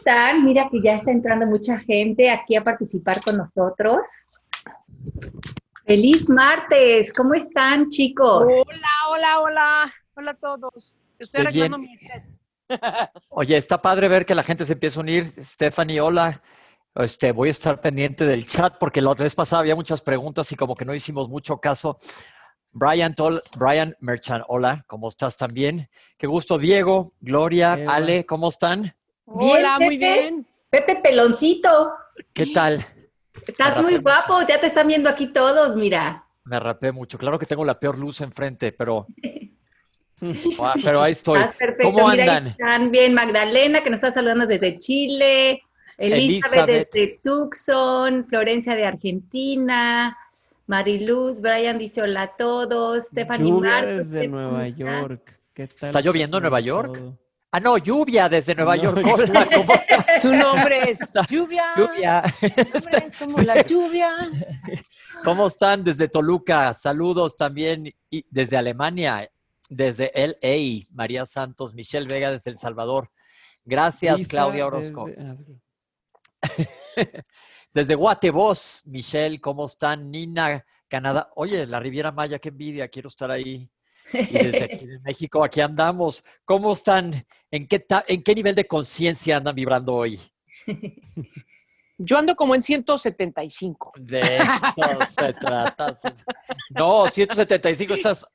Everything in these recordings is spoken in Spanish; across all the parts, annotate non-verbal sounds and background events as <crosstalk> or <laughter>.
están? Mira que ya está entrando mucha gente aquí a participar con nosotros. Feliz martes, ¿cómo están chicos? Hola, hola, hola. Hola a todos. Estoy arreglando mi. <laughs> Oye, está padre ver que la gente se empieza a unir. Stephanie, hola. Este, voy a estar pendiente del chat porque la otra vez pasada había muchas preguntas y como que no hicimos mucho caso. Brian, Tol, Brian Merchan, hola, ¿cómo estás también? Qué gusto, Diego, Gloria, Ale, ¿cómo están? Hola, muy bien. Pepe Peloncito. ¿Qué tal? Estás muy guapo, ya te están viendo aquí todos, mira. Me rapé mucho. Claro que tengo la peor luz enfrente, pero. <laughs> Ah, pero ahí estoy. ¿Cómo andan? están bien, Magdalena, que nos está saludando desde Chile. Elizabeth, desde Tucson. Florencia de Argentina. Mariluz, Brian dice hola a todos. Stephanie Marcos. desde Nueva York. ¿Qué tal? ¿Está lloviendo en Nueva York? Ah, no, lluvia desde Nueva York. <laughs> Su nombre es Lluvia. Lluvia. <laughs> es como la lluvia. <laughs> ¿Cómo están desde Toluca? Saludos también y desde Alemania, desde LA, María Santos, Michelle Vega desde El Salvador. Gracias, Claudia Orozco. Desde, Guatebos, Michelle, ¿cómo están? Nina, Canadá. Oye, la Riviera Maya, qué envidia, quiero estar ahí. Y desde aquí de México, aquí andamos. ¿Cómo están? ¿En qué, en qué nivel de conciencia andan vibrando hoy? <laughs> Yo ando como en 175. De esto se trata. No, 175 estás...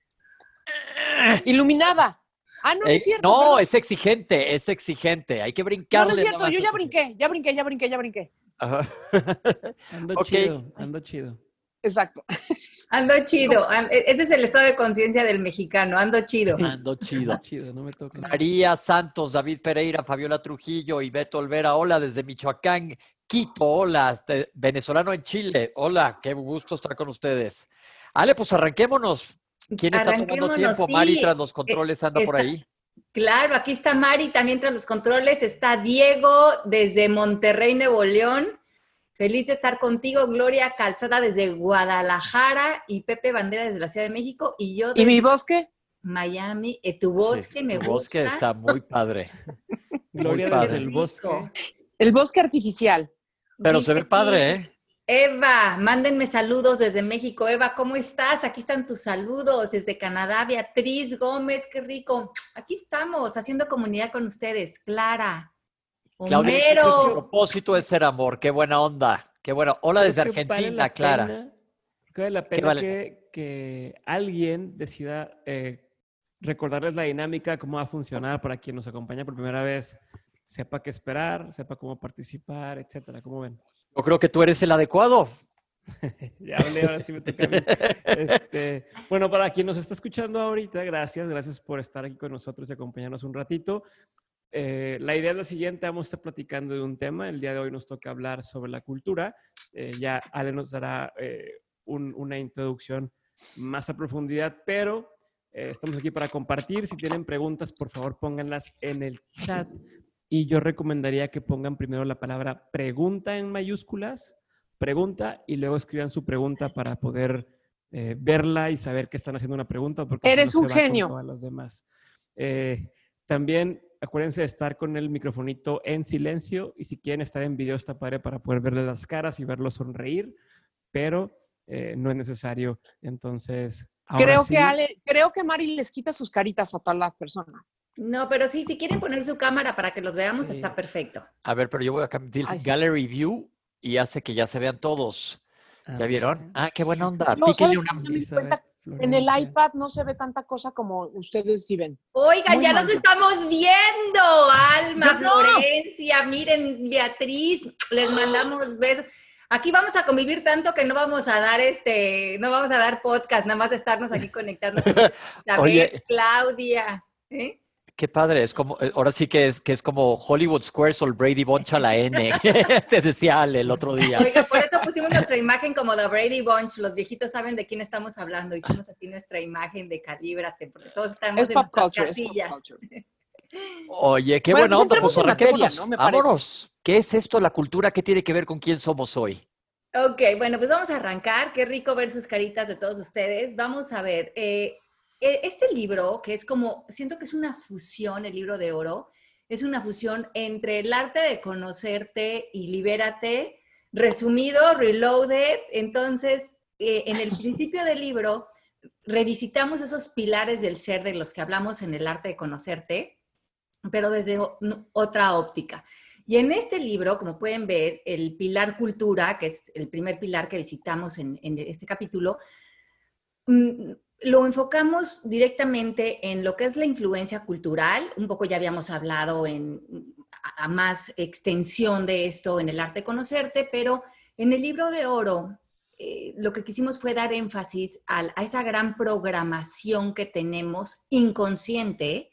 <laughs> Iluminada. Ah, no, es cierto. No, es exigente, es exigente. Hay que brincar. No, no es cierto, yo ya brinqué, ya brinqué, ya brinqué, ya brinqué. Ando chido, ando chido. Exacto. Ando <laughs> chido. Ese es el estado de conciencia del mexicano. Ando chido. <laughs> Ando chido. no me toca. María Santos, David Pereira, Fabiola Trujillo y Beto Olvera. Hola desde Michoacán. Quito, hola. Venezolano en Chile. Hola, qué gusto estar con ustedes. Ale, pues arranquémonos. ¿Quién está tomando tiempo? Mari tras los controles anda por ahí. Claro, aquí está Mari también tras los controles. Está Diego desde Monterrey, Nuevo León. Feliz de estar contigo, Gloria Calzada desde Guadalajara y Pepe Bandera desde la Ciudad de México y yo ¿Y mi bosque? Miami. Eh, tu bosque me gusta. bosque está muy padre. <laughs> Gloria desde el bosque. El bosque artificial. Pero se ve padre, ¿eh? Eva, mándenme saludos desde México. Eva, ¿cómo estás? Aquí están tus saludos desde Canadá. Beatriz Gómez, qué rico. Aquí estamos haciendo comunidad con ustedes. Clara, Claudia, propósito es ser amor. Qué buena onda. Qué bueno. Hola desde Argentina, Clara. vale la pena que, alguien decida eh, recordarles la dinámica, cómo va a funcionar para quien nos acompaña por primera vez, sepa qué esperar, sepa cómo participar, etcétera. ¿Cómo ven? Yo creo que tú eres el adecuado. <laughs> ya hablé, ahora sí me toca a mí. Este, bueno, para quien nos está escuchando ahorita, gracias, gracias por estar aquí con nosotros y acompañarnos un ratito. Eh, la idea es la siguiente, vamos a estar platicando de un tema. El día de hoy nos toca hablar sobre la cultura. Eh, ya Ale nos dará eh, una introducción más a profundidad, pero estamos aquí para compartir. Si tienen preguntas, por favor pónganlas en el chat. Y yo recomendaría que pongan primero la palabra pregunta en mayúsculas, pregunta, y luego escriban su pregunta para poder verla y saber que están haciendo una pregunta. Porque Eres un genio. los demás. también acuérdense de estar con el microfonito en silencio y si quieren estar en video está padre para poder verle las caras y verlo sonreír, pero eh, no es necesario. Entonces, creo que Ale, creo que Mari les quita sus caritas a todas las personas. No, pero sí, si quieren poner su cámara para que los veamos, está perfecto. A ver, pero yo voy a cambiar Gallery View y hace que ya se vean todos. ¿Ya vieron? Ah, qué buena onda. una... En el iPad no se ve tanta cosa como ustedes sí ven. Oigan, ya nos estamos viendo, Alma, Florencia, miren, Beatriz, les mandamos besos. Aquí vamos a convivir tanto que no vamos a dar este, no vamos a dar podcast, nada más de estarnos aquí conectando. <laughs> Oye, Claudia. ¿eh? Qué padre, es como, eh, ahora sí que es, que es como Hollywood Squares o Brady Bunch a la N, <laughs> te decía Ale el otro día. Oiga, por eso pusimos nuestra imagen como la Brady Bunch, los viejitos saben de quién estamos hablando, hicimos así nuestra imagen de calíbrate, porque todos estamos es en pop culture, es pop culture. Oye, qué buena onda, pues arranquémonos, vámonos. ¿Qué es esto, la cultura? ¿Qué tiene que ver con quién somos hoy? Ok, bueno, pues vamos a arrancar. Qué rico ver sus caritas de todos ustedes. Vamos a ver, eh, este libro, que es como, siento que es una fusión, el libro de oro, es una fusión entre el arte de conocerte y libérate, resumido, reloaded. Entonces, eh, en el <laughs> principio del libro, revisitamos esos pilares del ser de los que hablamos en el arte de conocerte, pero desde otra óptica. Y en este libro, como pueden ver, el pilar cultura, que es el primer pilar que visitamos en, este capítulo, mm, lo enfocamos directamente en lo que es la influencia cultural. Un poco ya habíamos hablado en, a, más extensión de esto en el arte de conocerte, pero en el libro de oro eh, lo que quisimos fue dar énfasis a, a esa gran programación que tenemos inconsciente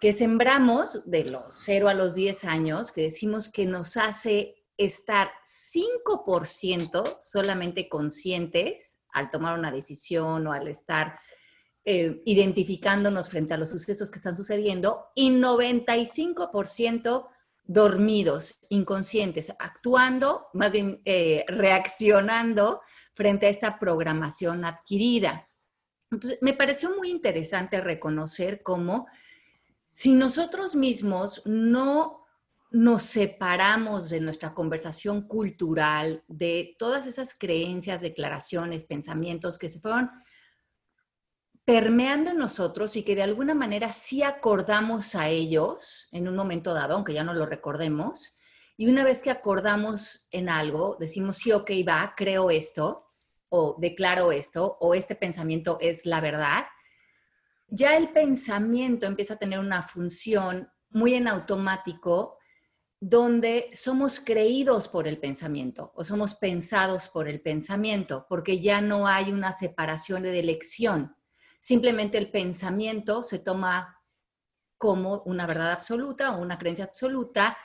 que sembramos de los 0 a los 10 años, que decimos que nos hace estar 5% solamente conscientes al tomar una decisión o al estar eh, identificándonos frente a los sucesos que están sucediendo y 95% dormidos, inconscientes, actuando, más bien eh, reaccionando frente a esta programación adquirida. Entonces, me pareció muy interesante reconocer cómo si nosotros mismos no nos separamos de nuestra conversación cultural, de todas esas creencias, declaraciones, pensamientos que se fueron permeando en nosotros y que de alguna manera sí acordamos a ellos en un momento dado, aunque ya no lo recordemos, y una vez que acordamos en algo, decimos, sí, ok, va, creo esto, o declaro esto, o este pensamiento es la verdad, ya el pensamiento empieza a tener una función muy en automático donde somos creídos por el pensamiento o somos pensados por el pensamiento, porque ya no hay una separación de elección. Simplemente el pensamiento se toma como una verdad absoluta o una creencia absoluta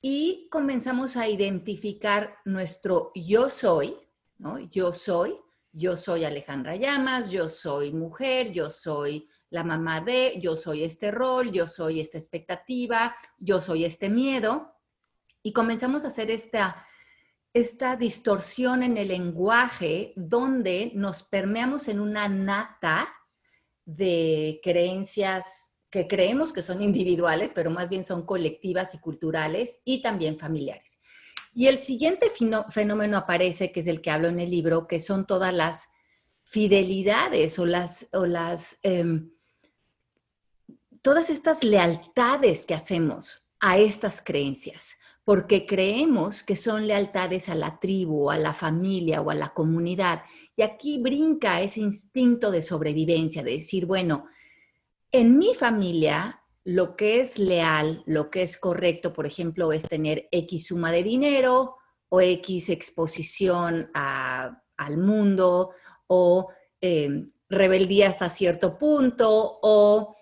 y comenzamos a identificar nuestro yo soy, ¿no? Yo soy, yo soy Alejandra Llamas, yo soy mujer, yo soy la mamá de, yo soy este rol, yo soy esta expectativa, yo soy este miedo. Y comenzamos a hacer esta, esta distorsión en el lenguaje donde nos permeamos en una nata de creencias que creemos que son individuales, pero más bien son colectivas y culturales y también familiares. Y el siguiente fenómeno aparece, que es el que hablo en el libro, que son todas las fidelidades o las, em, todas estas lealtades que hacemos a estas creencias, porque creemos que son lealtades a la tribu, a la familia o a la comunidad. Y aquí brinca ese instinto de sobrevivencia, de decir, bueno, en mi familia lo que es leal, lo que es correcto, por ejemplo, es tener X suma de dinero o X exposición al mundo o eh, rebeldía hasta cierto punto o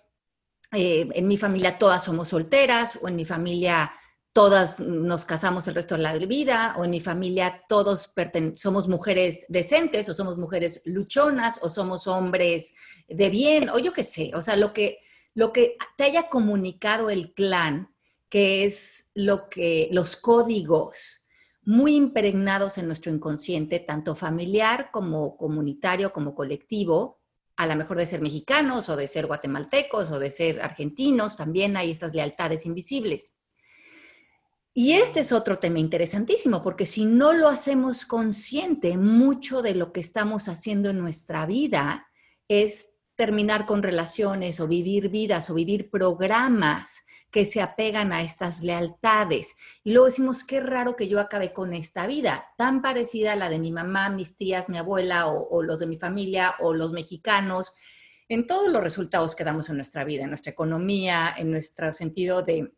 eh, en mi familia todas somos solteras o en mi familia todas nos casamos el resto de la vida o en mi familia todos somos mujeres decentes o somos mujeres luchonas o somos hombres de bien o yo qué sé, o sea, lo que lo que te haya comunicado el clan, que es lo que los códigos muy impregnados en nuestro inconsciente, tanto familiar como comunitario, como colectivo, a lo mejor de ser mexicanos o de ser guatemaltecos o de ser argentinos, también hay estas lealtades invisibles. Y este es otro tema interesantísimo, porque si no lo hacemos consciente, mucho de lo que estamos haciendo en nuestra vida es terminar con relaciones o vivir vidas o vivir programas que se apegan a estas lealtades. Y luego decimos, qué raro que yo acabe con esta vida, tan parecida a la de mi mamá, mis tías, mi abuela o, o los de mi familia o los mexicanos, en todos los resultados que damos en nuestra vida, en nuestra economía, en nuestro sentido de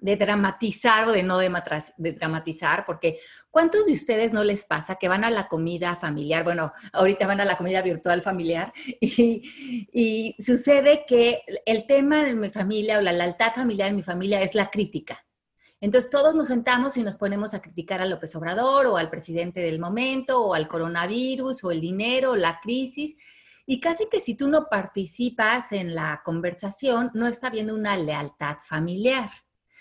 de dramatizar o de no de dramatizar, porque ¿cuántos de ustedes no les pasa que van a la comida familiar? Bueno, ahorita van a la comida virtual familiar <laughs> y, sucede que el tema de mi familia o la lealtad familiar en mi familia es la crítica. Entonces todos nos sentamos y nos ponemos a criticar a López Obrador o al presidente del momento o al coronavirus o el dinero o la crisis. Y casi que si tú no participas en la conversación, no está habiendo una lealtad familiar.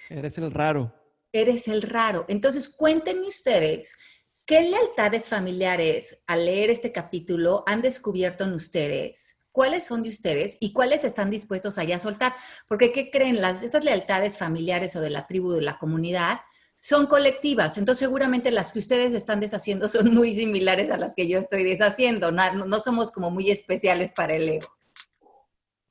Eres el raro. Eres el raro. Entonces, cuéntenme ustedes, ¿qué lealtades familiares al leer este capítulo han descubierto en ustedes? cuáles son de ustedes y cuáles están dispuestos a soltar. Porque, ¿qué creen? Las, estas lealtades familiares o de la tribu, de la comunidad, son colectivas. Entonces, seguramente las que ustedes están deshaciendo son muy similares a las que yo estoy deshaciendo. No, no somos como muy especiales para el ego.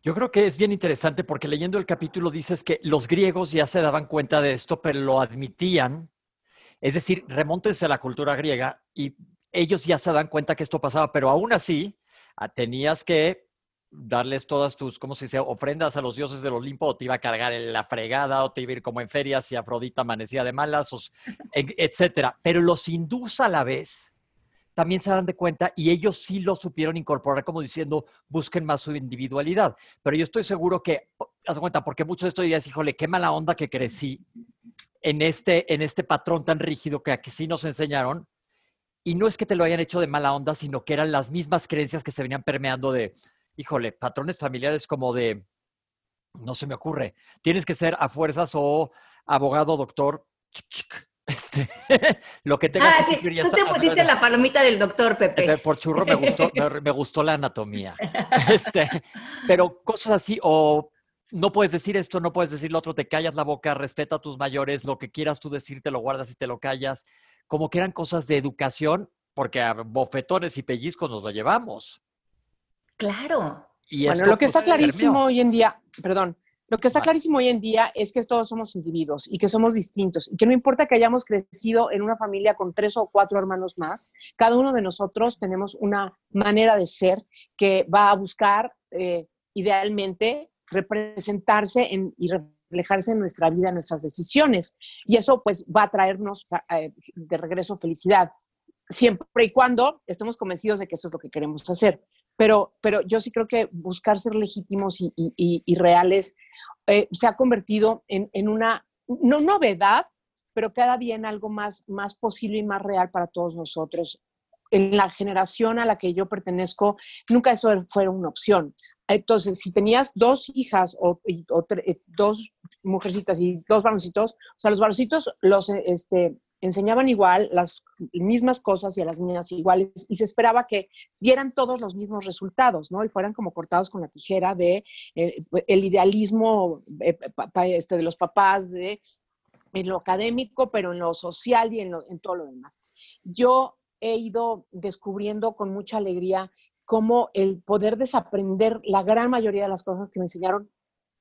Yo creo que es bien interesante porque leyendo el capítulo dices que los griegos ya se daban cuenta de esto, pero lo admitían. Es decir, remóntense a la cultura griega y ellos ya se dan cuenta que esto pasaba, pero aún así ah, tenías que darles todas tus, ¿cómo se dice?, ofrendas a los dioses del Olimpo, o te iba a cargar en la fregada, o te iba a ir como en ferias si Afrodita amanecía de malas, etcétera. Pero los hindús a la vez también se dan de cuenta y ellos sí lo supieron incorporar como diciendo, busquen más su individualidad. Pero yo estoy seguro que, haz cuenta, porque muchos de estos días, híjole, qué mala onda que crecí en este, en este patrón tan rígido que aquí sí nos enseñaron. Y no es que te lo hayan hecho de mala onda, sino que eran las mismas creencias que se venían permeando de, híjole, patrones familiares como de, no se me ocurre, tienes que ser a fuerzas o abogado, doctor, este, <laughs> lo que tengas ah, sí. Tú te pusiste la palomita del doctor, Pepe. Este, por churro me gustó, <laughs> me, gustó la anatomía. <laughs> Este, pero cosas así, o no puedes decir esto, no puedes decir lo otro, te callas la boca, respeta a tus mayores, lo que quieras tú decir, te lo guardas y te lo callas. Como que eran cosas de educación, porque a bofetones y pellizcos nos lo llevamos. Claro. Y bueno, lo que está clarísimo hoy en día, perdón, lo que está clarísimo hoy en día es que todos somos individuos y que somos distintos y que no importa que hayamos crecido en una familia con tres o cuatro hermanos más, cada uno de nosotros tenemos una manera de ser que va a buscar eh, idealmente representarse y reflejarse en nuestra vida, en nuestras decisiones. Y eso pues va a traernos eh, de regreso felicidad, siempre y cuando estemos convencidos de que eso es lo que queremos hacer. Pero, pero yo sí creo que buscar ser legítimos y, y reales eh, se ha convertido en, una, no novedad, pero cada día en algo más, más posible y más real para todos nosotros. En la generación a la que yo pertenezco, nunca eso fue una opción. Entonces, si tenías dos hijas o, eh, dos mujercitas y dos varoncitos, o sea, los varoncitos los, este, enseñaban igual, las mismas cosas y a las niñas iguales, y se esperaba que dieran todos los mismos resultados, ¿no? Y fueran como cortados con la tijera de eh, el idealismo eh, este, de los papás, de en lo académico, pero en lo social y en, todo lo demás. Yo he ido descubriendo con mucha alegría cómo el poder desaprender la gran mayoría de las cosas que me enseñaron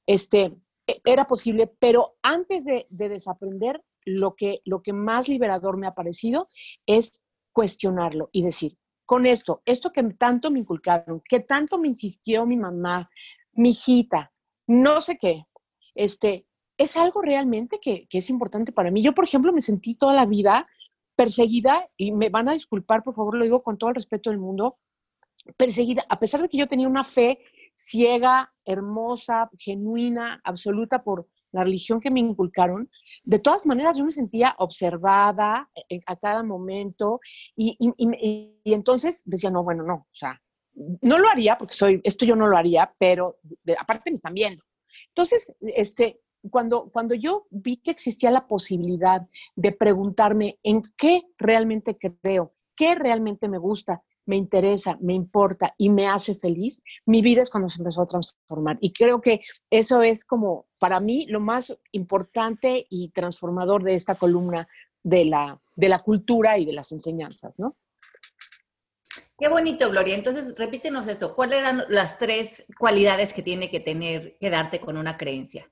este, e, era posible, pero antes de desaprender, lo que, lo que más liberador me ha parecido es cuestionarlo y decir, con esto, esto que tanto me inculcaron, que tanto me insistió mi mamá, mi hijita, no sé qué, este, es algo realmente que, que, es importante para mí. Yo, por ejemplo, me sentí toda la vida perseguida, y me van a disculpar, por favor, lo digo con todo el respeto del mundo, perseguida, a pesar de que yo tenía una fe ciega, hermosa, genuina, absoluta por, la religión que me inculcaron, de todas maneras yo me sentía observada eh, a cada momento y, entonces decía, no, bueno, no, o sea, no lo haría porque soy, esto yo no lo haría, pero aparte me están viendo. Entonces, este, cuando, cuando yo vi que existía la posibilidad de preguntarme en qué realmente creo, qué realmente me gusta, me interesa, me importa y me hace feliz, mi vida es cuando se empezó a transformar. Y creo que eso es como para mí lo más importante y transformador de esta columna de la, de la cultura y de las enseñanzas, ¿no? Qué bonito, Gloria. Entonces, repítenos eso. ¿Cuáles eran las tres cualidades que tiene que tener, que darte con una creencia?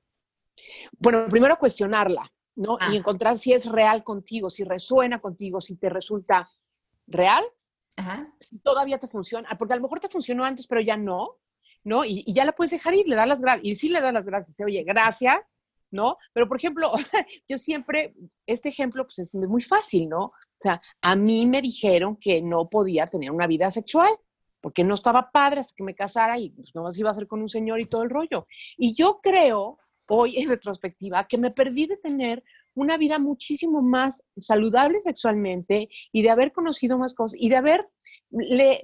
Bueno, primero cuestionarla, ¿no? Y ah. encontrar si es real contigo, si resuena contigo, si te resulta real todavía te funciona, porque a lo mejor te funcionó antes, pero ya no, ¿no? Y, ya la puedes dejar ir, le das las gracias, y sí le das las gracias, oye, gracias, ¿no? Pero, por ejemplo, <laughs> yo siempre, este ejemplo, pues es muy fácil, ¿no? O sea, a mí me dijeron que no podía tener una vida sexual, porque no estaba padre hasta que me casara y pues no iba a ser con un señor y todo el rollo. Y yo creo, hoy en retrospectiva, que me perdí de tener una vida muchísimo más saludable sexualmente y de haber conocido más cosas y de haberle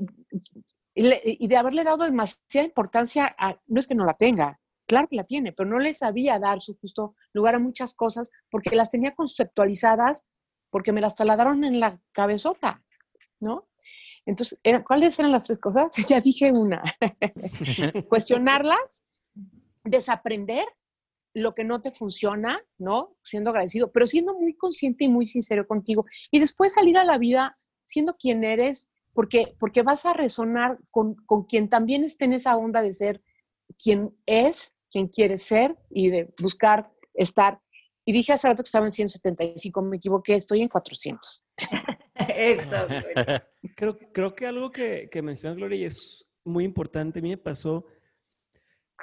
y de haberle dado demasiada importancia a, no es que no la tenga, claro que la tiene, pero no le sabía dar su justo lugar a muchas cosas porque las tenía conceptualizadas, porque me las talaron en la cabezota, ¿no? Entonces, ¿cuáles eran las tres cosas? <laughs> Ya dije una. <laughs> Cuestionarlas, desaprender lo que no te funciona, ¿no? Siendo agradecido, pero siendo muy consciente y muy sincero contigo. Y después salir a la vida siendo quien eres, porque, porque vas a resonar con, con quien también esté en esa onda de ser quien es, quien quiere ser y de buscar estar. Y dije hace rato que estaba en 175, me equivoqué, estoy en 400. <laughs> creo, creo que algo que, que menciona Gloria y es muy importante, a mí me pasó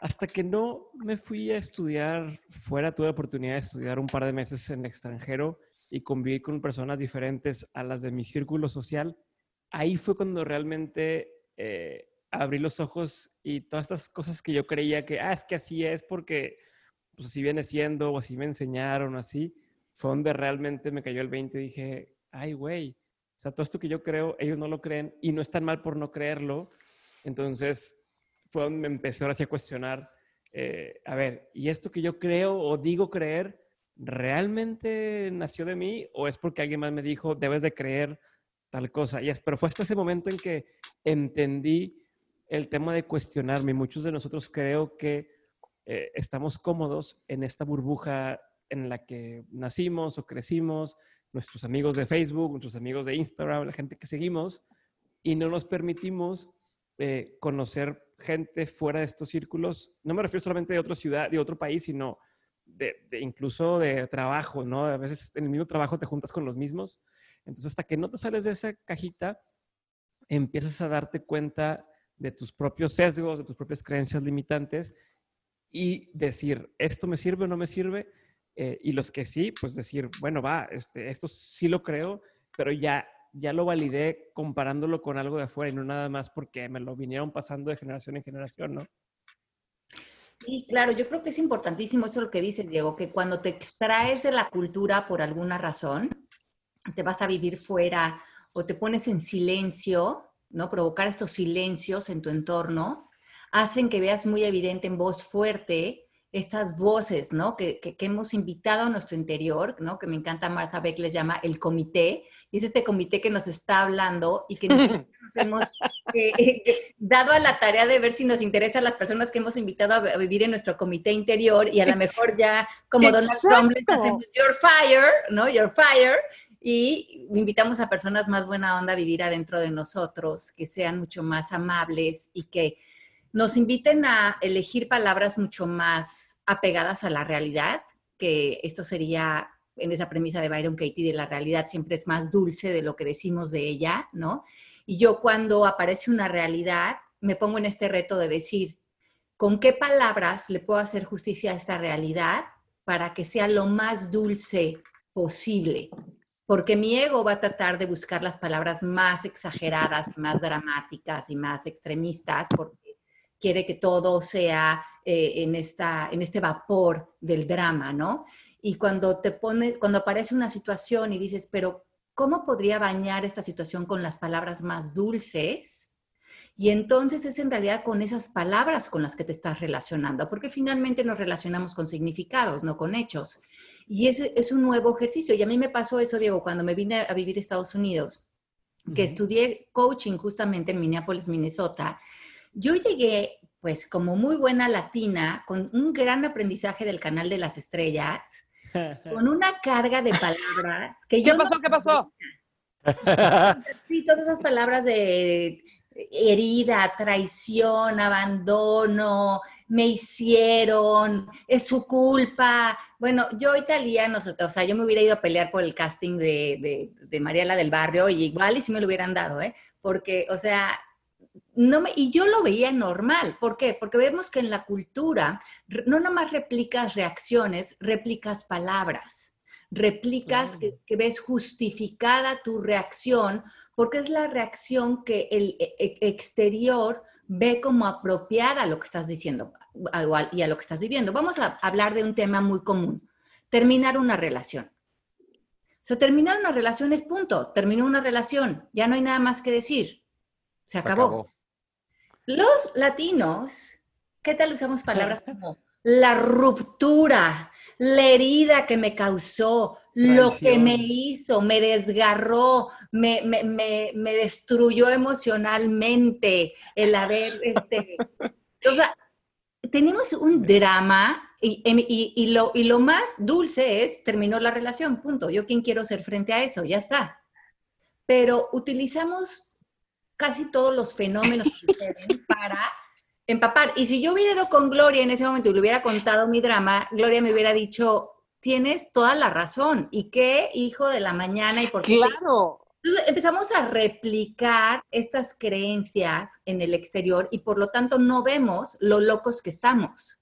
hasta que no me fui a estudiar fuera, tuve la oportunidad de estudiar un par de meses en extranjero y convivir con personas diferentes a las de mi círculo social. Ahí fue cuando realmente eh, abrí los ojos y todas estas cosas que yo creía que, ah, es que así es porque pues así viene siendo o así me enseñaron así, fue donde realmente me cayó el 20 y dije, ay, güey, o sea, todo esto que yo creo, ellos no lo creen y no están mal por no creerlo. Entonces, fue donde me empecé ahora sí a cuestionar, eh, a ver, ¿y esto que yo creo o digo creer, realmente nació de mí o es porque alguien más me dijo, debes de creer tal cosa? Y es, pero fue hasta ese momento en que entendí el tema de cuestionarme. Muchos de nosotros creo que eh, estamos cómodos en esta burbuja en la que nacimos o crecimos, nuestros amigos de Facebook, nuestros amigos de Instagram, la gente que seguimos, y no nos permitimos eh, conocer gente fuera de estos círculos, no me refiero solamente de otra ciudad, de otro país, sino de, incluso de trabajo, ¿no? A veces en el mismo trabajo te juntas con los mismos. Entonces, hasta que no te sales de esa cajita, empiezas a darte cuenta de tus propios sesgos, de tus propias creencias limitantes y decir, ¿esto me sirve o no me sirve? Eh, y los que sí, pues decir, bueno, va, este, esto sí lo creo, pero ya ya lo validé comparándolo con algo de afuera y no nada más porque me lo vinieron pasando de generación en generación, ¿no? Sí, claro, yo creo que es importantísimo eso lo que dices, Diego, que cuando te extraes de la cultura por alguna razón, te vas a vivir fuera o te pones en silencio, ¿no? Provocar estos silencios en tu entorno hacen que veas muy evidente en voz fuerte estas voces, ¿no? Que, que, hemos invitado a nuestro interior, ¿no? Que me encanta, Martha Beck les llama el comité, y es este comité que nos está hablando y que <laughs> nos hemos eh, eh, dado a la tarea de ver si nos interesa a las personas que hemos invitado a, vivir en nuestro comité interior y a lo mejor ya, como Donald Trump, les hacemos Your Fire, ¿no? Your Fire, y invitamos a personas más buena onda a vivir adentro de nosotros, que sean mucho más amables y que nos inviten a elegir palabras mucho más apegadas a la realidad, que esto sería en esa premisa de Byron Katie de la realidad siempre es más dulce de lo que decimos de ella, ¿no? Y yo cuando aparece una realidad, me pongo en este reto de decir, ¿con qué palabras le puedo hacer justicia a esta realidad para que sea lo más dulce posible? Porque mi ego va a tratar de buscar las palabras más exageradas, más dramáticas y más extremistas, porque quiere que todo sea eh, en, esta, en este vapor del drama, ¿no? Y cuando te pone, cuando aparece una situación y dices, pero ¿cómo podría bañar esta situación con las palabras más dulces? Y entonces es en realidad con esas palabras con las que te estás relacionando, porque finalmente nos relacionamos con significados, no con hechos. Y ese es un nuevo ejercicio. Y a mí me pasó eso, Diego, cuando me vine a vivir a Estados Unidos, que estudié coaching justamente en Minneapolis, Minnesota yo llegué, pues como muy buena latina, con un gran aprendizaje del canal de las estrellas, <laughs> con una carga de palabras que yo... ¿Qué pasó? ¿Qué pasó? Sí, todas esas palabras de herida, traición, abandono, me hicieron, es su culpa. Bueno, yo italiano, o sea, yo me hubiera ido a pelear por el casting de, de, de Mariela del Barrio y igual y si me lo hubieran dado, ¿eh? Porque, o sea, no me, y yo lo veía normal. ¿Por qué? Porque vemos que en la cultura no nomás replicas reacciones, replicas palabras, replicas que, ves justificada tu reacción porque es la reacción que el e, e, exterior ve como apropiada a lo que estás diciendo y a lo que estás viviendo. Vamos a hablar de un tema muy común, terminar una relación. O sea, terminar una relación es punto, terminó una relación, ya no hay nada más que decir, se acabó. Los latinos, ¿qué tal usamos palabras como la ruptura, la herida que me causó, lo que me hizo, me desgarró, me, destruyó emocionalmente el haber, este, o sea, tenemos un drama y, lo, y lo más dulce es, terminó la relación, punto. Yo quién quiero ser frente a eso, ya está. Pero utilizamos casi todos los fenómenos que suceden para empapar. Y si yo hubiera ido con Gloria en ese momento y le hubiera contado mi drama, Gloria me hubiera dicho, tienes toda la razón. ¿Y qué hijo de la mañana? ¿Y por qué? Claro. Entonces empezamos a replicar estas creencias en el exterior y por lo tanto no vemos lo locos que estamos.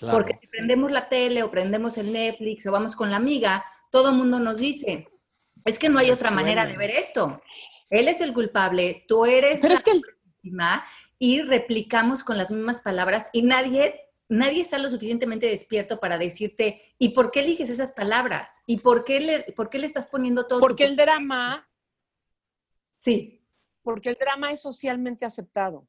Porque si prendemos la tele o prendemos el Netflix o vamos con la amiga, todo el mundo nos dice, es que no hay otra manera de ver esto. Él es el culpable, tú eres la víctima y replicamos con las mismas palabras y nadie nadie está lo suficientemente despierto para decirte, ¿y por qué eliges esas palabras? ¿Y por qué le, por qué le estás poniendo todo? Porque el drama... Sí. Porque el drama es socialmente aceptado.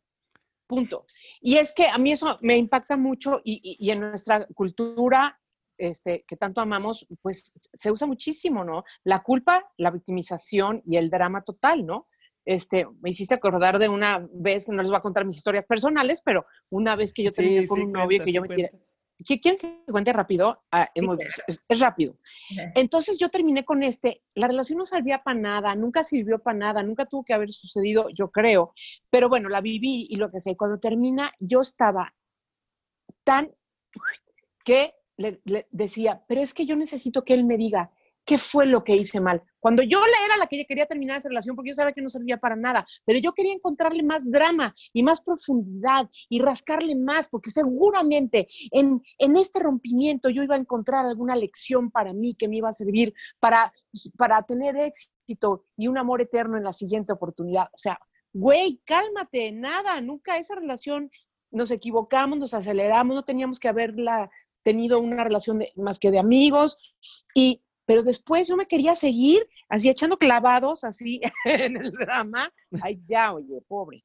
Punto. Y es que a mí eso me impacta mucho y, y en nuestra cultura este, que tanto amamos, pues se usa muchísimo, ¿no? La culpa, la victimización y el drama total, ¿no? Este, me hiciste acordar de una vez, no les voy a contar mis historias personales, pero una vez que yo terminé con un novio que yo me tiré. ¿Quieren que cuente rápido? Ah, es, rápido. Entonces yo terminé con este. La relación no servía para nada, nunca sirvió para nada, nunca tuvo que haber sucedido, yo creo. Pero bueno, la viví y lo que sé. Cuando termina, yo estaba tan que le, decía, pero es que yo necesito que él me diga qué fue lo que hice mal. Cuando yo le era la que quería terminar esa relación, porque yo sabía que no servía para nada, pero yo quería encontrarle más drama y más profundidad y rascarle más, porque seguramente en, en este rompimiento yo iba a encontrar alguna lección para mí que me iba a servir para, para tener éxito y un amor eterno en la siguiente oportunidad. O sea, güey, cálmate, nada, nunca esa relación nos equivocamos, nos aceleramos, no teníamos que haberla tenido una relación más que de amigos, y, pero después yo me quería seguir así echando clavados así <laughs> en el drama. Ay, ya, oye, pobre.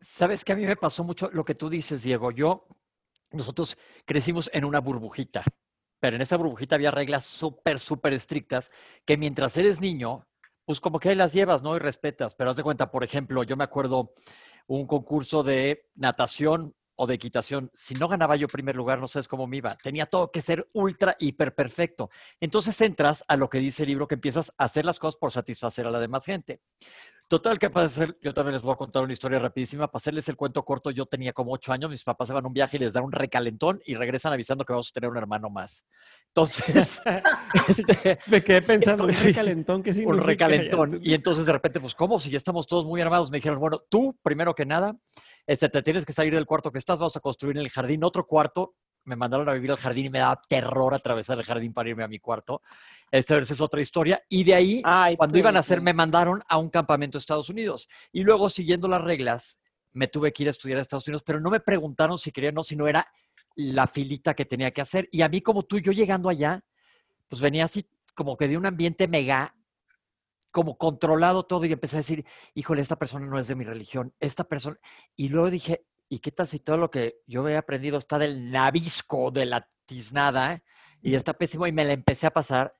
Sabes que a mí me pasó mucho lo que tú dices, Diego. Yo, nosotros crecimos en una burbujita, pero en esa burbujita había reglas súper, súper estrictas que mientras eres niño, pues como que las llevas, ¿no? Y respetas. Pero haz de cuenta, por ejemplo, yo me acuerdo un concurso de natación o de equitación, si no ganaba yo primer lugar, no sabes cómo me iba. Tenía todo que ser ultra, hiper perfecto. Entonces entras a lo que dice el libro, que empiezas a hacer las cosas por satisfacer a la demás gente. Total, que para hacer, yo también les voy a contar una historia rapidísima. Para hacerles el cuento corto, yo tenía como ocho años, mis papás se van a un viaje y les dan un recalentón y regresan avisando que vamos a tener un hermano más. Entonces, <laughs> <laughs> este, me quedé pensando, ¿un recalentón qué significa? Un <laughs> recalentón. Y entonces de repente, pues, ¿cómo? Si ya estamos todos muy armados, me dijeron, bueno, tú, primero que nada, este, te tienes que salir del cuarto que estás, vamos a construir en el jardín otro cuarto me mandaron a vivir al jardín y me daba terror atravesar el jardín para irme a mi cuarto. Esta es otra historia. Y de ahí, cuando iban a hacer, me mandaron a un campamento a Estados Unidos. Y luego, siguiendo las reglas, me tuve que ir a estudiar a Estados Unidos, pero no me preguntaron si quería o no, sino era la filita que tenía que hacer. Y a mí, como tú, yo llegando allá, pues venía así como que de un ambiente mega como controlado todo y empecé a decir, híjole, esta persona no es de mi religión, esta persona. Y luego dije, ¿y qué tal si todo lo que yo he aprendido está del nabisco, de la tiznada, y está pésimo? Y me la empecé a pasar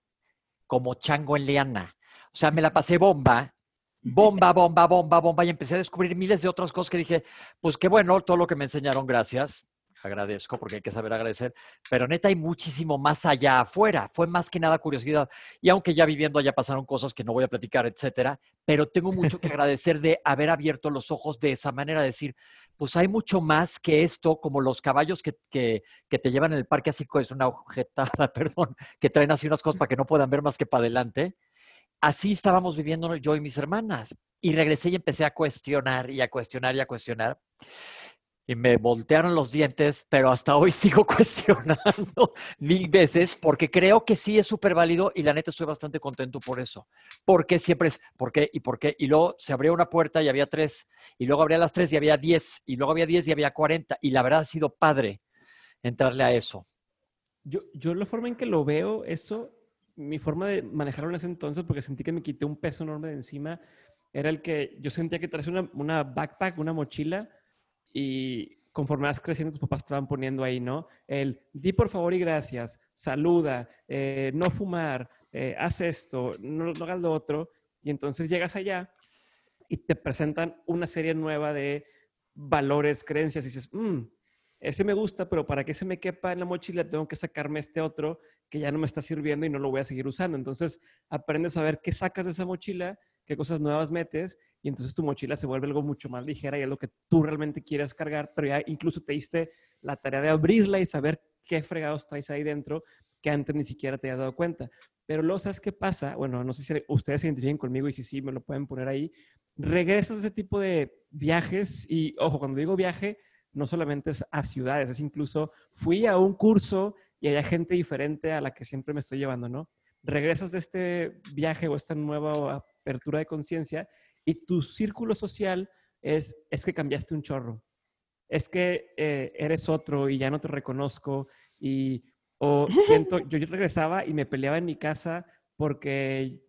como chango en liana. O sea, me la pasé bomba, <laughs> bomba, bomba, bomba, bomba, y empecé a descubrir miles de otras cosas que dije, pues qué bueno, todo lo que me enseñaron, gracias agradezco porque hay que saber agradecer, pero neta hay muchísimo más allá afuera, fue más que nada curiosidad. Y aunque ya viviendo allá pasaron cosas que no voy a platicar, etcétera, pero tengo mucho que <laughs> agradecer de haber abierto los ojos de esa manera, decir, pues hay mucho más que esto, como los caballos que, que, que te llevan en el parque, así es una objetada, <laughs> perdón, que traen así unas cosas para que no puedan ver más que para adelante. Así estábamos viviendo yo y mis hermanas. Y regresé y empecé a cuestionar y a cuestionar y a cuestionar y me voltearon los dientes, pero hasta hoy <laughs> sigo cuestionando mil veces porque creo que sí es súper válido y la neta estoy bastante contento por eso. Porque siempre es, ¿por qué? ¿Y por qué? Y luego se abrió una puerta y había tres, y luego abría las tres y había diez, y luego había diez y había cuarenta, y la verdad ha sido padre entrarle a eso. Yo, yo la forma en que lo veo, eso, mi forma de manejarlo en ese entonces, porque sentí que me quité un peso enorme de encima, era el que yo sentía que traía una, una backpack, una mochila, y conforme vas creciendo, tus papás te van poniendo ahí, ¿no? El di por favor y gracias, saluda, eh, no fumar, eh, haz esto, no, no hagas lo otro, y entonces llegas allá y te presentan una serie nueva de valores, creencias, y dices, mmm, ese me gusta, pero para que se me quepa en la mochila tengo que sacarme este otro que ya no me está sirviendo y no lo voy a seguir usando. Entonces aprendes a ver qué sacas de esa mochila, qué cosas nuevas metes y entonces tu mochila se vuelve algo mucho más ligera y es lo que tú realmente quieres cargar, pero ya incluso te diste la tarea de abrirla y saber qué fregados traes ahí dentro que antes ni siquiera te habías dado cuenta. Pero luego, ¿sabes qué pasa? Bueno, no sé si ustedes se identifiquen conmigo y si sí, me lo pueden poner ahí. Regresas a ese tipo de viajes y, ojo, cuando digo viaje, no solamente es a ciudades, es incluso fui a un curso y hay gente diferente a la que siempre me estoy llevando, ¿no? Regresas de este viaje o esta nueva apertura de conciencia y tu círculo social es, es que cambiaste un chorro. Es que eh, eres otro y ya no te reconozco y o siento, <laughs> yo regresaba y me peleaba en mi casa porque,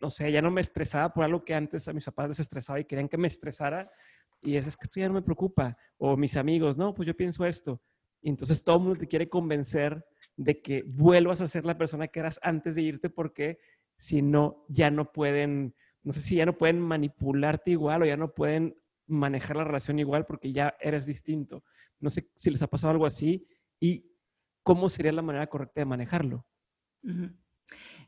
no sé, ya no me estresaba por algo que antes a mis papás les estresaba y querían que me estresara y es, es que esto ya no me preocupa. O mis amigos, no, pues yo pienso esto. Y entonces todo el mundo te quiere convencer de que vuelvas a ser la persona que eras antes de irte porque si no, ya no pueden, no sé si ya no pueden manipularte igual o ya no pueden manejar la relación igual porque ya eres distinto. No sé si les ha pasado algo así y cómo sería la manera correcta de manejarlo.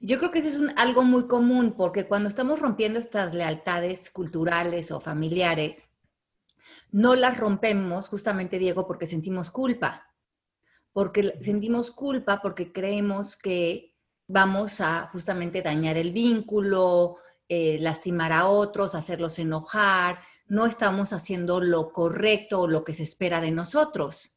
Yo creo que eso es algo muy común porque cuando estamos rompiendo estas lealtades culturales o familiares, no las rompemos justamente, Diego, porque sentimos culpa. Porque sentimos culpa porque creemos que vamos a justamente dañar el vínculo, eh, lastimar a otros, hacerlos enojar, no estamos haciendo lo correcto o lo que se espera de nosotros.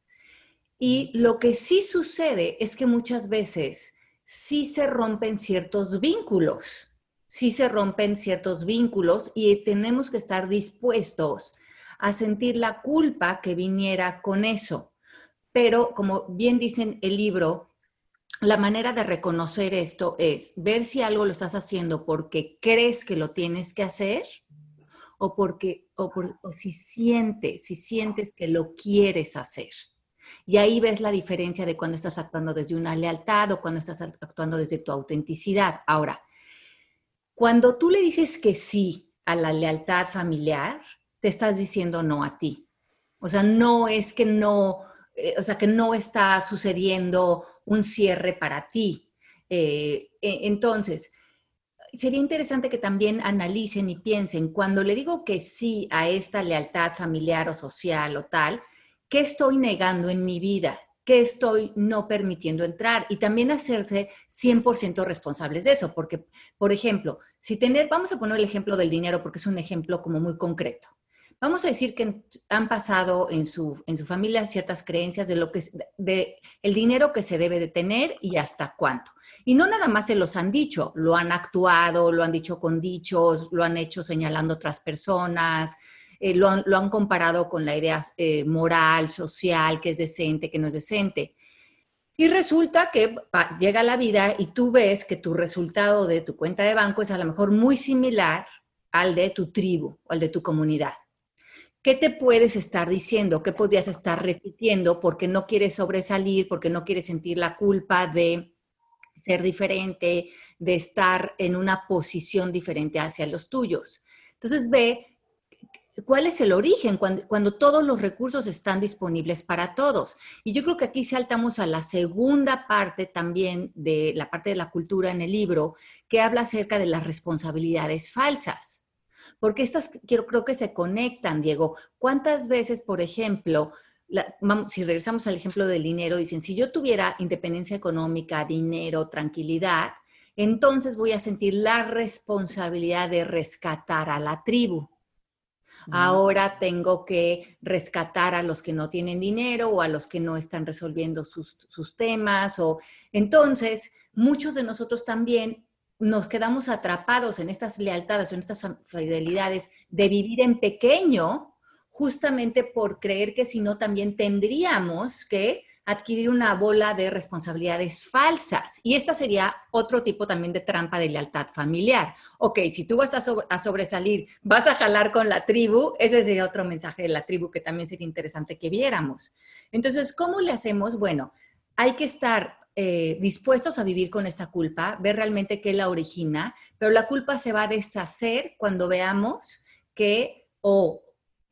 Y lo que sí sucede es que muchas veces sí se rompen ciertos vínculos, sí se rompen ciertos vínculos y tenemos que estar dispuestos a sentir la culpa que viniera con eso. Pero como bien dicen el libro, la manera de reconocer esto es ver si algo lo estás haciendo porque crees que lo tienes que hacer o porque o, si sientes, si sientes que lo quieres hacer. Y ahí ves la diferencia de cuando estás actuando desde una lealtad o cuando estás actuando desde tu autenticidad. Ahora, cuando tú le dices que sí a la lealtad familiar, te estás diciendo no a ti. O sea, no es que no, eh, o sea, que no está sucediendo un cierre para ti. Eh, e, entonces, sería interesante que también analicen y piensen, cuando le digo que sí a esta lealtad familiar o social o tal, ¿qué estoy negando en mi vida? ¿Qué estoy no permitiendo entrar? Y también hacerse 100% responsables de eso, porque, por ejemplo, si tener, vamos a poner el ejemplo del dinero porque es un ejemplo como muy concreto vamos a decir que han pasado en su, en su familia ciertas creencias de lo que de el dinero que se debe de tener y hasta cuánto. Y no nada más se los han dicho, lo han actuado, lo han dicho con dichos, lo han hecho señalando otras personas, eh, lo, han, comparado con la idea eh, moral, social, que es decente, que no es decente. Y resulta que llega la vida y tú ves que tu resultado de tu cuenta de banco es a lo mejor muy similar al de tu tribu al de tu comunidad. ¿Qué te puedes estar diciendo? ¿Qué podrías estar repitiendo porque no quieres sobresalir, porque no quieres sentir la culpa de ser diferente, de estar en una posición diferente hacia los tuyos? Entonces ve cuál es el origen cuando, todos los recursos están disponibles para todos. Y yo creo que aquí saltamos a la segunda parte también de la parte de la cultura en el libro, que habla acerca de las responsabilidades falsas porque estas quiero, creo que se conectan, Diego. ¿Cuántas veces, por ejemplo, si regresamos al ejemplo del dinero, dicen, si yo tuviera independencia económica, dinero, tranquilidad, entonces voy a sentir la responsabilidad de rescatar a la tribu. Ahora tengo que rescatar a los que no tienen dinero o a los que no están resolviendo sus, sus temas. O entonces, muchos de nosotros también nos quedamos atrapados en estas lealtades, en estas fidelidades de vivir en pequeño, justamente por creer que si no también tendríamos que adquirir una bola de responsabilidades falsas. Y esta sería otro tipo también de trampa de lealtad familiar. Ok, si tú vas a, a, sobresalir, vas a jalar con la tribu, ese sería otro mensaje de la tribu que también sería interesante que viéramos. Entonces, ¿cómo le hacemos? Bueno, hay que estar eh, dispuestos a vivir con esta culpa, ver realmente qué la origina, pero la culpa se va a deshacer cuando veamos que o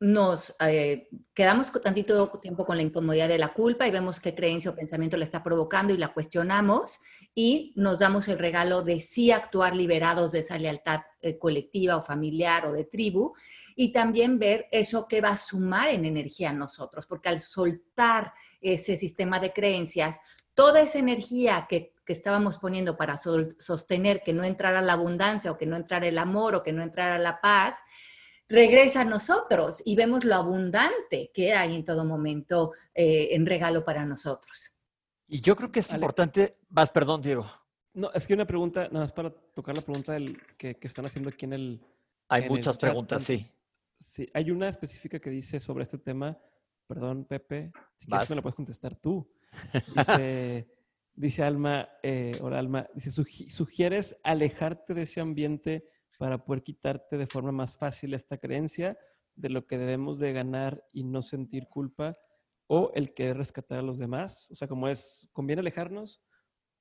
nos eh, quedamos tantito tiempo con la incomodidad de la culpa y vemos qué creencia o pensamiento la está provocando y la cuestionamos y nos damos el regalo de sí actuar liberados de esa lealtad eh, colectiva o familiar o de tribu y también ver eso que va a sumar en energía a nosotros, porque al soltar ese sistema de creencias, toda esa energía que, que estábamos poniendo para sostener que no entrara la abundancia o que no entrara el amor o que no entrara la paz, regresa a nosotros y vemos lo abundante que hay en todo momento eh, en regalo para nosotros. Y yo creo que es importante, vas, perdón, Diego. No, es que una pregunta, nada más para tocar la pregunta del, que, están haciendo aquí en el... Hay muchas preguntas, sí. Sí, hay una específica que dice sobre este tema, perdón, Pepe, si quieres me la puedes contestar tú. Dice, dice Alma, eh, hola Alma, dice, sugieres alejarte de ese ambiente para poder quitarte de forma más fácil esta creencia de lo que debemos de ganar y no sentir culpa o el querer rescatar a los demás? O sea, como es, ¿conviene alejarnos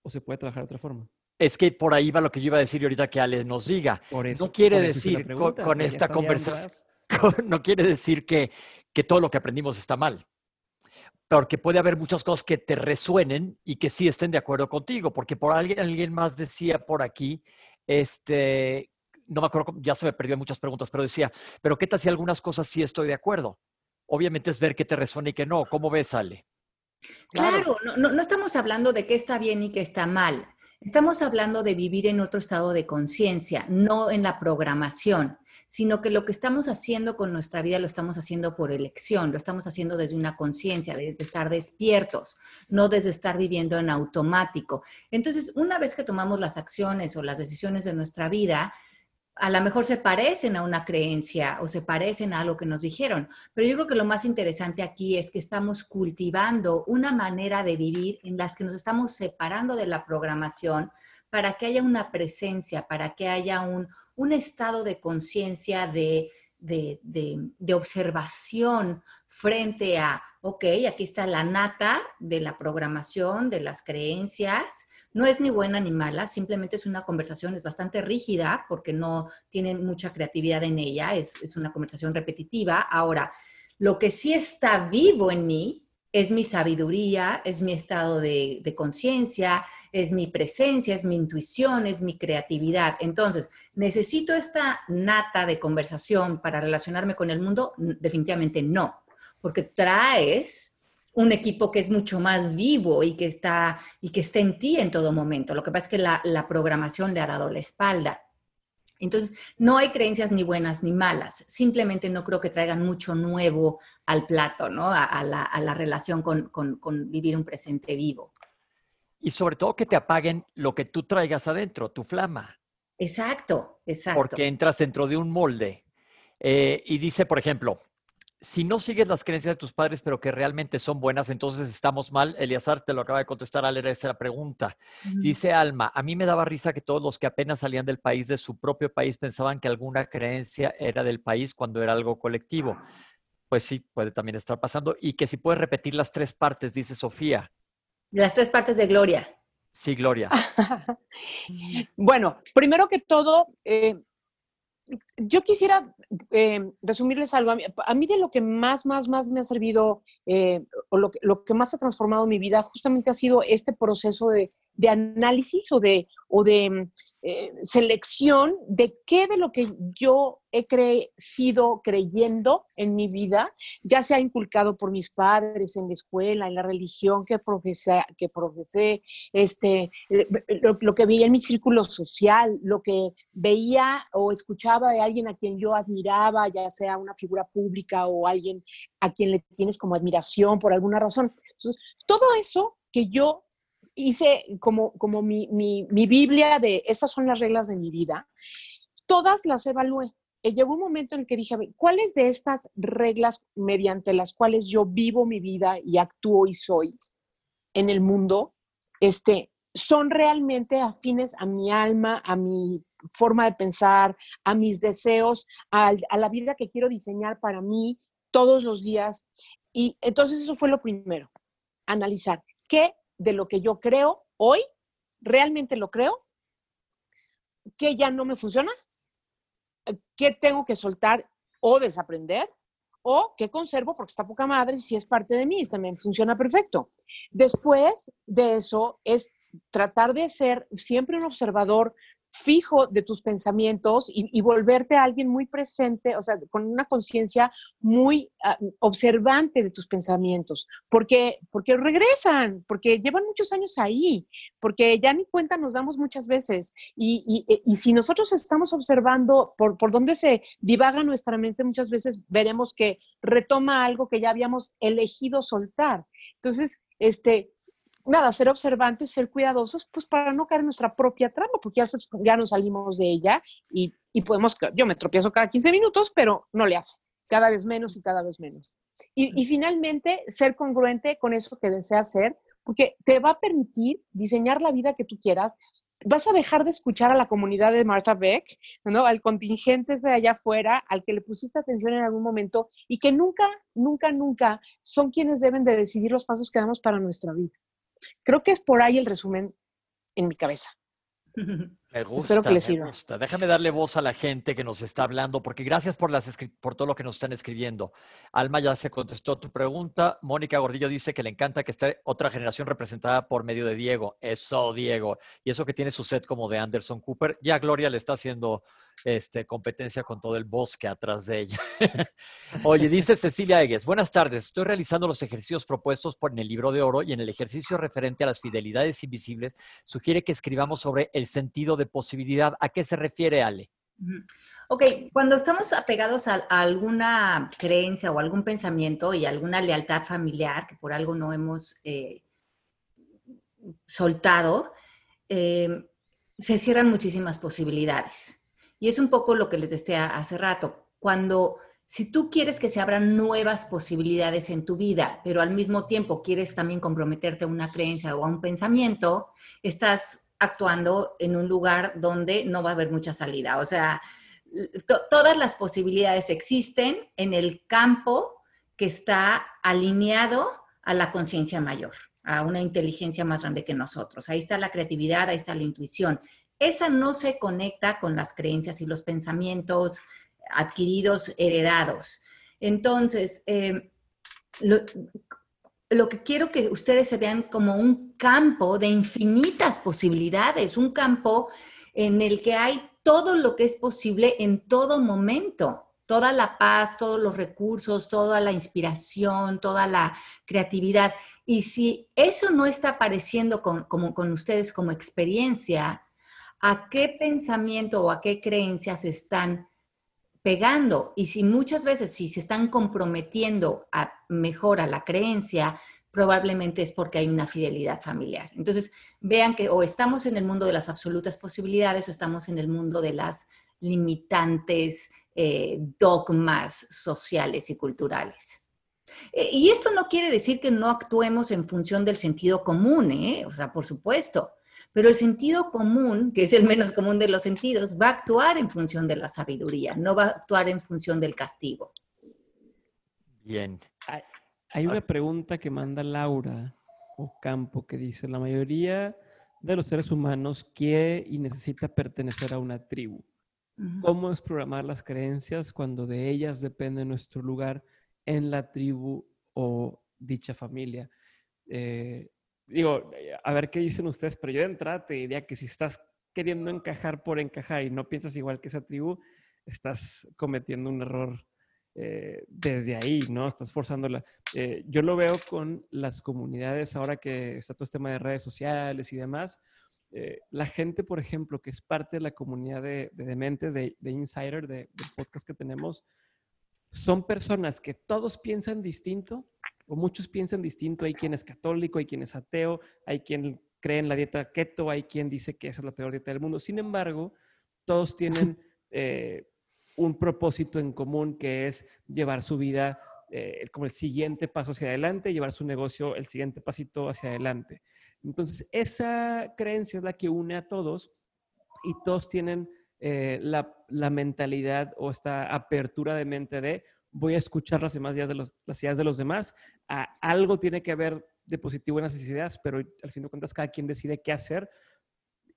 o se puede trabajar de otra forma? Es que por ahí va lo que yo iba a decir ahorita que Ale nos diga. no quiere decir con, esta conversación, <laughs> no quiere decir que, que todo lo que aprendimos está mal porque puede haber muchas cosas que te resuenen y que sí estén de acuerdo contigo, porque por alguien, alguien más decía por aquí, este, no me acuerdo, ya se me perdió muchas preguntas, pero decía, pero ¿qué tal si algunas cosas sí estoy de acuerdo? Obviamente es ver qué te resuena y qué no. ¿Cómo ves, Ale? Claro, no, no, estamos hablando de qué está bien y qué está mal. Estamos hablando de vivir en otro estado de conciencia, no en la programación, sino que lo que estamos haciendo con nuestra vida lo estamos haciendo por elección, lo estamos haciendo desde una conciencia, desde estar despiertos, no desde estar viviendo en automático. Entonces, una vez que tomamos las acciones o las decisiones de nuestra vida, a lo mejor se parecen a una creencia o se parecen a algo que nos dijeron, pero yo creo que lo más interesante aquí es que estamos cultivando una manera de vivir en las que nos estamos separando de la programación para que haya una presencia, para que haya un, estado de conciencia, de, de observación frente a, ok, aquí está la nata de la programación, de las creencias, no es ni buena ni mala, simplemente es una conversación, es bastante rígida porque no tiene mucha creatividad en ella, es, una conversación repetitiva. Ahora, lo que sí está vivo en mí es mi sabiduría, es mi estado de, de conciencia, es mi presencia, es mi intuición, es mi creatividad. Entonces, ¿necesito esta nata de conversación para relacionarme con el mundo? Definitivamente no, porque traes un equipo que es mucho más vivo y que está, y que está en ti en todo momento. Lo que pasa es que la, programación le ha dado la espalda. Entonces, no hay creencias ni buenas ni malas, simplemente no creo que traigan mucho nuevo al plato, ¿no? A, la, relación con, con, vivir un presente vivo. Y sobre todo que te apaguen lo que tú traigas adentro, tu flama. Exacto, exacto. Porque entras dentro de un molde. Eh, y dice, por ejemplo, si no sigues las creencias de tus padres, pero que realmente son buenas, entonces estamos mal. Eliazar te lo acaba de contestar al leer esa pregunta. Dice Alma, a mí me daba risa que todos los que apenas salían del país, de su propio país, pensaban que alguna creencia era del país cuando era algo colectivo. Pues sí, puede también estar pasando. Y que si puedes repetir las tres partes, dice Sofía. Las tres partes de Gloria. Sí, Gloria. <laughs> bueno, primero que todo, eh, yo quisiera eh, resumirles algo. A mí, de lo que más, más, más me ha servido, eh, o lo que, lo que, más ha transformado mi vida, justamente ha sido este proceso de, de análisis o de, o de eh, selección de qué de lo que yo he crecido creyendo en mi vida, ya sea inculcado por mis padres en la escuela, en la religión que profesé, que profesé este, eh, lo, que veía en mi círculo social, lo que veía o escuchaba de alguien a quien yo admiraba, ya sea una figura pública o alguien a quien le tienes como admiración por alguna razón. Todo eso que yo hice como, como mi, mi, mi, Biblia de esas son las reglas de mi vida, todas las evalué. Y llegó un momento en el que dije, ¿cuáles de estas reglas mediante las cuales yo vivo mi vida y actúo y soy en el mundo, este, son realmente afines a mi alma, a mi forma de pensar, a mis deseos, a, a la vida que quiero diseñar para mí todos los días? Y entonces eso fue lo primero, analizar qué de lo que yo creo hoy realmente lo creo, que ya no me funciona, que tengo que soltar o desaprender, o que conservo porque está poca madre si es parte de mí, también funciona perfecto. Después de eso es tratar de ser siempre un observador fijo de tus pensamientos y, volverte a alguien muy presente, o sea, con una conciencia muy ah, observante de tus pensamientos, porque, porque regresan, porque llevan muchos años ahí, porque ya ni cuenta nos damos muchas veces. Y, y, si nosotros estamos observando por, por dónde se divaga nuestra mente, muchas veces veremos que retoma algo que ya habíamos elegido soltar. Entonces, este, nada, ser observantes, ser cuidadosos, pues para no caer en nuestra propia trama, porque ya, ya nos salimos de ella y, y, podemos, yo me tropiezo cada 15 minutos, pero no le hace, cada vez menos y cada vez menos. Y, y finalmente, ser congruente con eso que deseas hacer, porque te va a permitir diseñar la vida que tú quieras. Vas a dejar de escuchar a la comunidad de Martha Beck, ¿no? al contingente de allá afuera, al que le pusiste atención en algún momento y que nunca, nunca, nunca son quienes deben de decidir los pasos que damos para nuestra vida. Creo que es por ahí el resumen en mi cabeza. <laughs> Me gusta, Espero que les sirva. gusta. Déjame darle voz a la gente que nos está hablando, porque gracias por, las, por todo lo que nos están escribiendo. Alma ya se contestó tu pregunta. Mónica Gordillo dice que le encanta que esté otra generación representada por medio de Diego. Eso, Diego. Y eso que tiene su set como de Anderson Cooper. Ya Gloria le está haciendo este, competencia con todo el bosque atrás de ella. <laughs> Oye, dice Cecilia Egues, buenas tardes, estoy realizando los ejercicios propuestos por en el libro de oro y en el ejercicio referente a las fidelidades invisibles sugiere que escribamos sobre el sentido de posibilidad. ¿A qué se refiere, Ale? Ok, cuando estamos apegados a, alguna creencia o algún pensamiento y alguna lealtad familiar que por algo no hemos eh, soltado, eh, se cierran muchísimas posibilidades. Y es un poco lo que les decía hace rato. Cuando, si tú quieres que se abran nuevas posibilidades en tu vida, pero al mismo tiempo quieres también comprometerte a una creencia o a un pensamiento, estás actuando en un lugar donde no va a haber mucha salida. O sea, todas las posibilidades existen en el campo que está alineado a la conciencia mayor, a una inteligencia más grande que nosotros. Ahí está la creatividad, ahí está la intuición esa no se conecta con las creencias y los pensamientos adquiridos, heredados. Entonces, eh, lo, que quiero que ustedes se vean como un campo de infinitas posibilidades, un campo en el que hay todo lo que es posible en todo momento, toda la paz, todos los recursos, toda la inspiración, toda la creatividad. Y si eso no está apareciendo como con ustedes como experiencia, a qué pensamiento o a qué creencias están pegando. Y si muchas veces, si se están comprometiendo a mejor a la creencia, probablemente es porque hay una fidelidad familiar. Entonces, vean que o estamos en el mundo de las absolutas posibilidades o estamos en el mundo de las limitantes eh, dogmas sociales y culturales. Eh, y esto no quiere decir que no actuemos en función del sentido común, ¿eh? o sea, por supuesto. Pero el sentido común, que es el menos común de los sentidos, va a actuar en función de la sabiduría, no va a actuar en función del castigo. Bien. Hay, una pregunta que manda Laura Ocampo que dice, la mayoría de los seres humanos quiere y necesita pertenecer a una tribu. ¿Cómo es programar las creencias cuando de ellas depende nuestro lugar en la tribu o dicha familia? Eh, digo, a ver qué dicen ustedes, pero yo de entrada te diría que si estás queriendo encajar por encajar y no piensas igual que esa tribu, estás cometiendo un error eh, desde ahí, ¿no? Estás forzándola. Eh, yo lo veo con las comunidades ahora que está todo este tema de redes sociales y demás. Eh, la gente, por ejemplo, que es parte de la comunidad de, dementes, de, Insider, de, del podcast que tenemos, son personas que todos piensan distinto, o muchos piensan distinto. Hay quien es católico, hay quien es ateo, hay quien cree en la dieta keto, hay quien dice que esa es la peor dieta del mundo. Sin embargo, todos tienen <laughs> eh, un propósito en común que es llevar su vida eh, como el siguiente paso hacia adelante, llevar su negocio el siguiente pasito hacia adelante. Entonces, esa creencia es la que une a todos y todos tienen eh, la, la, mentalidad o esta apertura de mente de voy a escuchar las demás ideas de los, las ideas de los demás. algo tiene que haber de positivo en esas ideas, pero al fin de cuentas cada quien decide qué hacer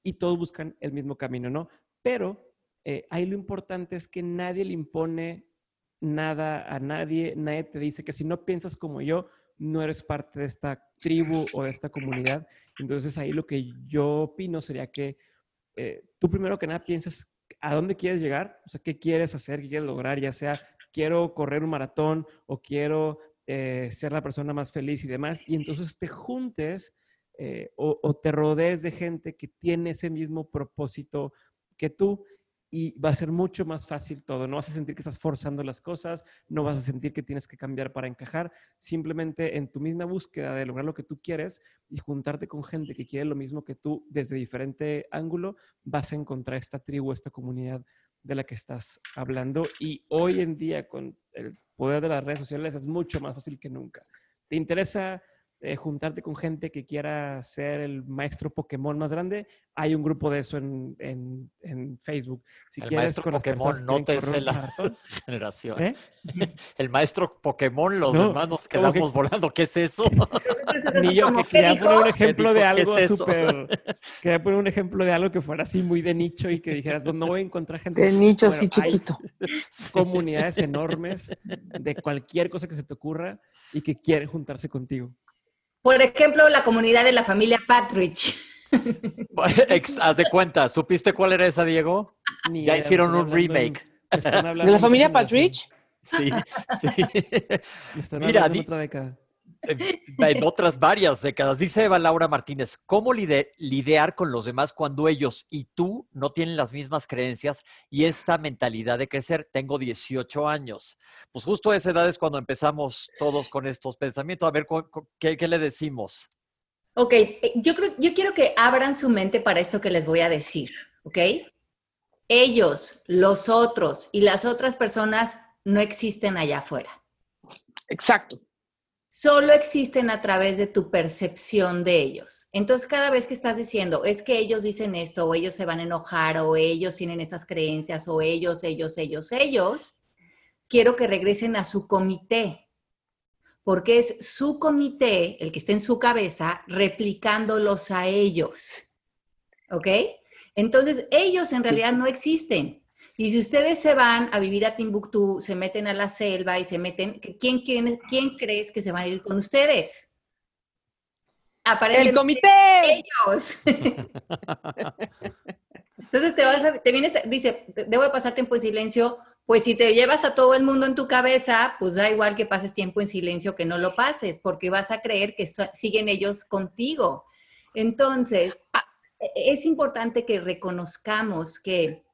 y todos buscan el mismo camino, ¿no? Pero eh, ahí lo importante es que nadie le impone nada a nadie, nadie te dice que si no piensas como yo, no eres parte de esta tribu o de esta comunidad. Entonces ahí lo que yo opino sería que eh, tú primero que nada piensas a dónde quieres llegar, o sea, qué quieres hacer, qué quieres lograr, ya sea quiero correr un maratón o quiero eh, ser la persona más feliz y demás, y entonces te juntes eh, o, te rodees de gente que tiene ese mismo propósito que tú y va a ser mucho más fácil todo. No vas a sentir que estás forzando las cosas, no vas a sentir que tienes que cambiar para encajar. Simplemente en tu misma búsqueda de lograr lo que tú quieres y juntarte con gente que quiere lo mismo que tú desde diferente ángulo, vas a encontrar esta tribu, esta comunidad de la que estás hablando. Y hoy en día, con el poder de las redes sociales, es mucho más fácil que nunca. ¿Te interesa eh, juntarte con gente que quiera ser el maestro Pokémon más grande, hay un grupo de eso en, en, Facebook. Si el maestro Pokémon no te es la <laughs> generación. ¿Eh? <laughs> El maestro Pokémon, los demás nos quedamos volando. ¿Qué es eso? Ni yo que quería poner un ejemplo de algo súper... <laughs> Quería poner un ejemplo de algo que fuera así muy de nicho y que dijeras, no voy a encontrar gente. De nicho, así chiquito. Comunidades enormes de cualquier cosa que se te ocurra y que quieren juntarse contigo. Por ejemplo, la comunidad de la familia Patridge. Haz de cuenta, ¿supiste cuál era esa, Diego? ya hicieron un remake. <laughs> ¿De la familia Patridge? Sí, sí. Mira, otra década en otras varias décadas. Dice Eva Laura Martínez, ¿cómo lidiar con los demás cuando ellos y tú no tienen las mismas creencias y esta mentalidad de crecer? Tengo 18 años. Pues justo a esa edad es cuando empezamos todos con estos pensamientos. A ver, ¿qué, qué le decimos? Ok, eh, yo, creo, yo quiero que abran su mente para esto que les voy a decir, ¿ok? Ellos, los otros y las otras personas no existen allá afuera. Exacto solo existen a través de tu percepción de ellos. Entonces, cada vez que estás diciendo, es que ellos dicen esto, o ellos se van a enojar, o ellos tienen estas creencias, o ellos, ellos, ellos, ellos, quiero que regresen a su comité, porque es su comité, el que está en su cabeza, replicándolos a ellos. ¿Ok? Entonces, ellos en realidad no existen. Y si ustedes se van a vivir a Timbuktu, se meten a la selva y se meten, ¿quién, quién, quién crees que se van a ir con ustedes? ¡El comité! Ellos. Entonces te vas a, te vienes, dice, debo de pasar tiempo en silencio. Pues si te llevas a todo el mundo en tu cabeza, pues da igual que pases tiempo en silencio que no lo pases, porque vas a creer que siguen ellos contigo. Entonces, ah. e, es importante que reconozcamos que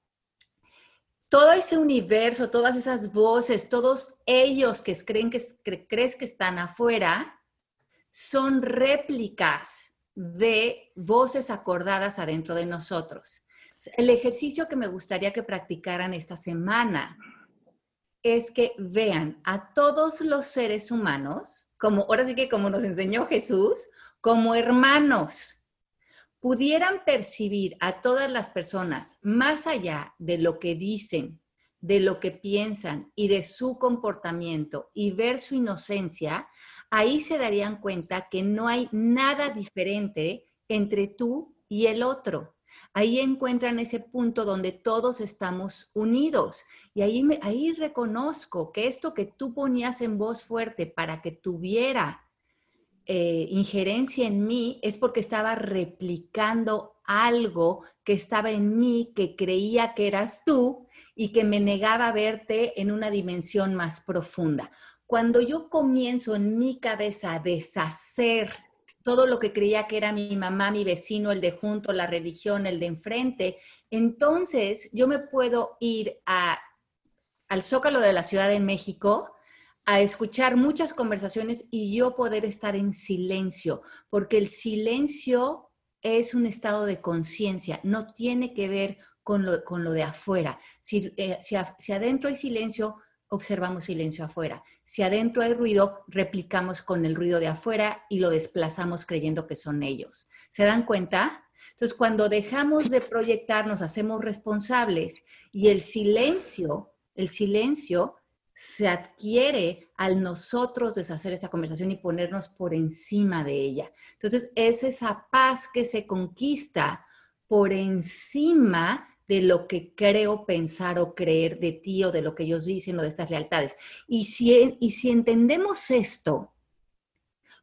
todo ese universo, todas esas voces, todos ellos que creen que, crees que están afuera, son réplicas de voces acordadas adentro de nosotros. El ejercicio que me gustaría que practicaran esta semana es que vean a todos los seres humanos, como ahora sí que como nos enseñó Jesús, como hermanos pudieran percibir a todas las personas más allá de lo que dicen, de lo que piensan y de su comportamiento y ver su inocencia, ahí se darían cuenta que no hay nada diferente entre tú y el otro. Ahí encuentran ese punto donde todos estamos unidos. Y ahí, ahí reconozco que esto que tú ponías en voz fuerte para que tuviera eh, injerencia en mí es porque estaba replicando algo que estaba en mí, que creía que eras tú y que me negaba a verte en una dimensión más profunda. Cuando yo comienzo en mi cabeza a deshacer todo lo que creía que era mi mamá, mi vecino, el de junto, la religión, el de enfrente, entonces yo me puedo ir a, al Zócalo de la Ciudad de México a escuchar muchas conversaciones y yo poder estar en silencio, porque el silencio es un estado de conciencia, no tiene que ver con lo, con lo de afuera. Si, eh, si, adentro hay silencio, observamos silencio afuera. Si adentro hay ruido, replicamos con el ruido de afuera y lo desplazamos creyendo que son ellos. ¿Se dan cuenta? Entonces, cuando dejamos de proyectar, nos hacemos responsables y el silencio, el silencio se adquiere al nosotros deshacer esa conversación y ponernos por encima de ella. Entonces, es esa paz que se conquista por encima de lo que creo pensar o creer de ti o de lo que ellos dicen o de estas lealtades. Y si, y si entendemos esto,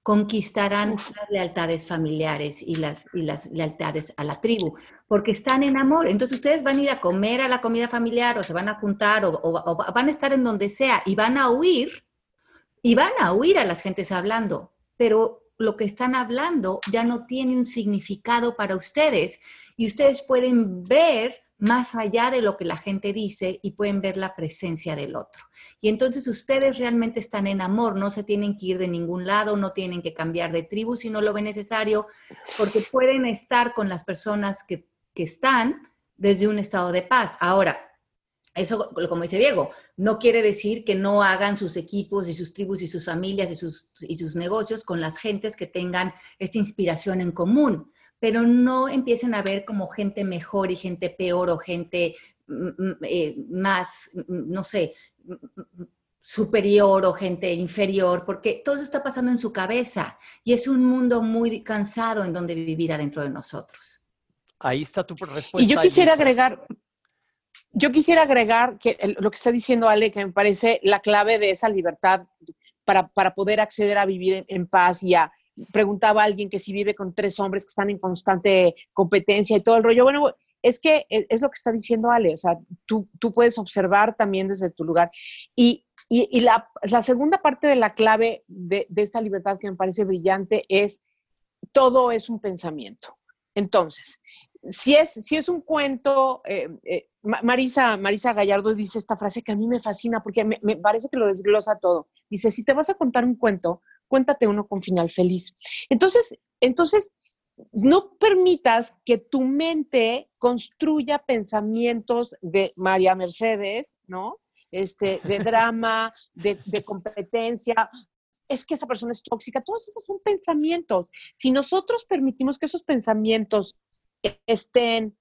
conquistarán las lealtades familiares y las, y las lealtades a la tribu, porque están en amor. Entonces ustedes van a ir a comer a la comida familiar o se van a juntar o, van a estar en donde sea y van a huir y van a huir a las gentes hablando, pero lo que están hablando ya no tiene un significado para ustedes y ustedes pueden ver más allá de lo que la gente dice y pueden ver la presencia del otro. Y entonces ustedes realmente están en amor, no se tienen que ir de ningún lado, no tienen que cambiar de tribu si no lo ven necesario, porque pueden estar con las personas que, están desde un estado de paz. Ahora, eso, como dice Diego, no quiere decir que no hagan sus equipos y sus tribus y sus familias y sus, y sus negocios con las gentes que tengan esta inspiración en común pero no empiecen a ver como gente mejor y gente peor o gente mm, mm, eh, más, mm, no sé, superior o gente inferior, porque todo eso está pasando en su cabeza y es un mundo muy cansado en donde vivir adentro de nosotros. Ahí está tu respuesta. Y yo quisiera agregar, yo quisiera agregar que lo que está diciendo Ale, que me parece la clave de esa libertad para, poder acceder a vivir en paz y a, preguntaba alguien que si vive con tres hombres que están en constante competencia y todo el rollo. Bueno, es que e, es lo que está diciendo Ale, o sea, tú, tú puedes observar también desde tu lugar. Y, y, la, la, segunda parte de la clave de, de, esta libertad que me parece brillante es, todo es un pensamiento. Entonces, si es, si es un cuento, eh, eh, Marisa, Marisa Gallardo dice esta frase que a mí me fascina porque me, me parece que lo desglosa todo. Dice, si te vas a contar un cuento, cuéntate uno con final feliz. Entonces, entonces, no permitas que tu mente construya pensamientos de María Mercedes, ¿no? Este, de <laughs> drama, de, de competencia, es que esa persona es tóxica, todos esos son pensamientos. Si nosotros permitimos que esos pensamientos estén,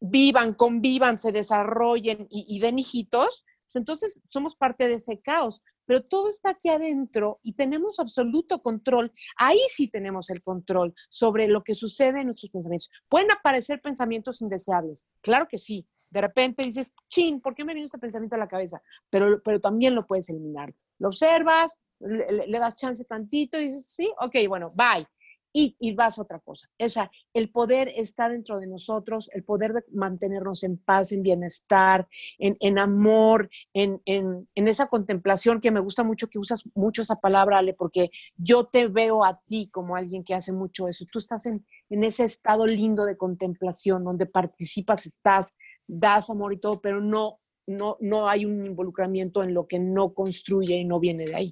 vivan, convivan, se desarrollen y, y den hijitos, pues entonces somos parte de ese caos pero todo está aquí adentro y tenemos absoluto control. Ahí sí tenemos el control sobre lo que sucede en nuestros pensamientos. Pueden aparecer pensamientos indeseables, claro que sí. De repente dices, chin, ¿por qué me vino este pensamiento a la cabeza? Pero, pero también lo puedes eliminar. Lo observas, le, le das chance tantito y dices, sí, ok, bueno, bye y, vas a otra cosa. O sea, el poder está dentro de nosotros, el poder de mantenernos en paz, en bienestar, en, amor, en, esa contemplación que me gusta mucho que usas mucho esa palabra, Ale, porque yo te veo a ti como alguien que hace mucho eso. Tú estás en, ese estado lindo de contemplación, donde participas, estás, das amor y todo, pero no, no, no hay un involucramiento en lo que no construye y no viene de ahí.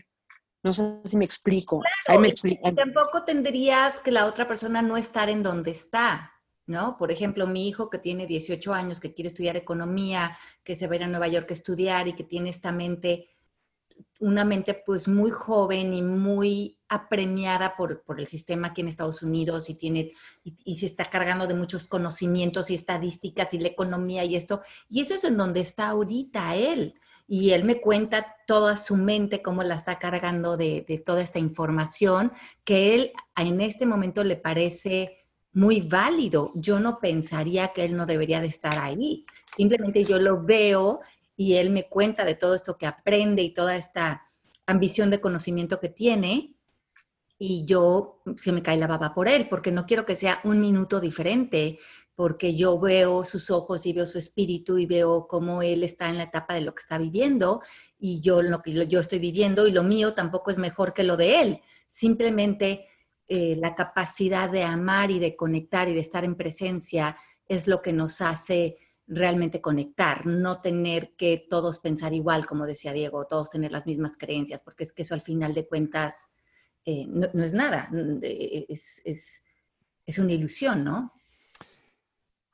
No sé si me explico. Tampoco tendrías que la otra persona no estar en donde está, ¿no? Por ejemplo, mi hijo que tiene 18 años, que quiere estudiar economía, que se va a ir a Nueva York a estudiar y que tiene esta mente, una mente pues muy joven y muy apremiada por, el sistema aquí en Estados Unidos y tiene y, se está cargando de muchos conocimientos y estadísticas y la economía y esto. Y eso es en donde está ahorita él y él me cuenta toda su mente, cómo la está cargando de, toda esta información, que él en este momento le parece muy válido. Yo no pensaría que él no debería de estar ahí. Simplemente yo lo veo y él me cuenta de todo esto que aprende y toda esta ambición de conocimiento que tiene y yo se me cae la baba por él, porque no quiero que sea un minuto diferente, porque yo veo sus ojos y veo su espíritu y veo cómo él está en la etapa de lo que está viviendo y yo lo que yo estoy viviendo y lo mío tampoco es mejor que lo de él. Simplemente eh, la capacidad de amar y de conectar y de estar en presencia es lo que nos hace realmente conectar, no tener que todos pensar igual, como decía Diego, todos tener las mismas creencias, porque es que eso al final de cuentas eh, no, es nada, eh, es, es, es una ilusión, ¿no?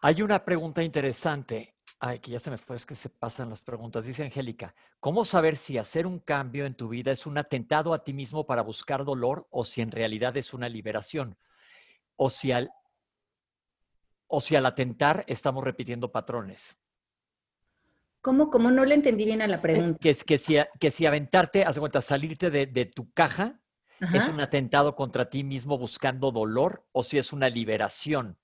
Hay una pregunta interesante. Ay, que ya se me fue, es que se pasan las preguntas. Dice Angélica, ¿cómo saber si hacer un cambio en tu vida es un atentado a ti mismo para buscar dolor o si en realidad es una liberación? O si al, o si al atentar estamos repitiendo patrones. ¿Cómo, cómo no le entendí bien a la Eh, pregunta? Que, es, que, si, que si aventarte, haz de cuenta, salirte de, de tu caja es un atentado contra ti mismo buscando dolor o si es una liberación,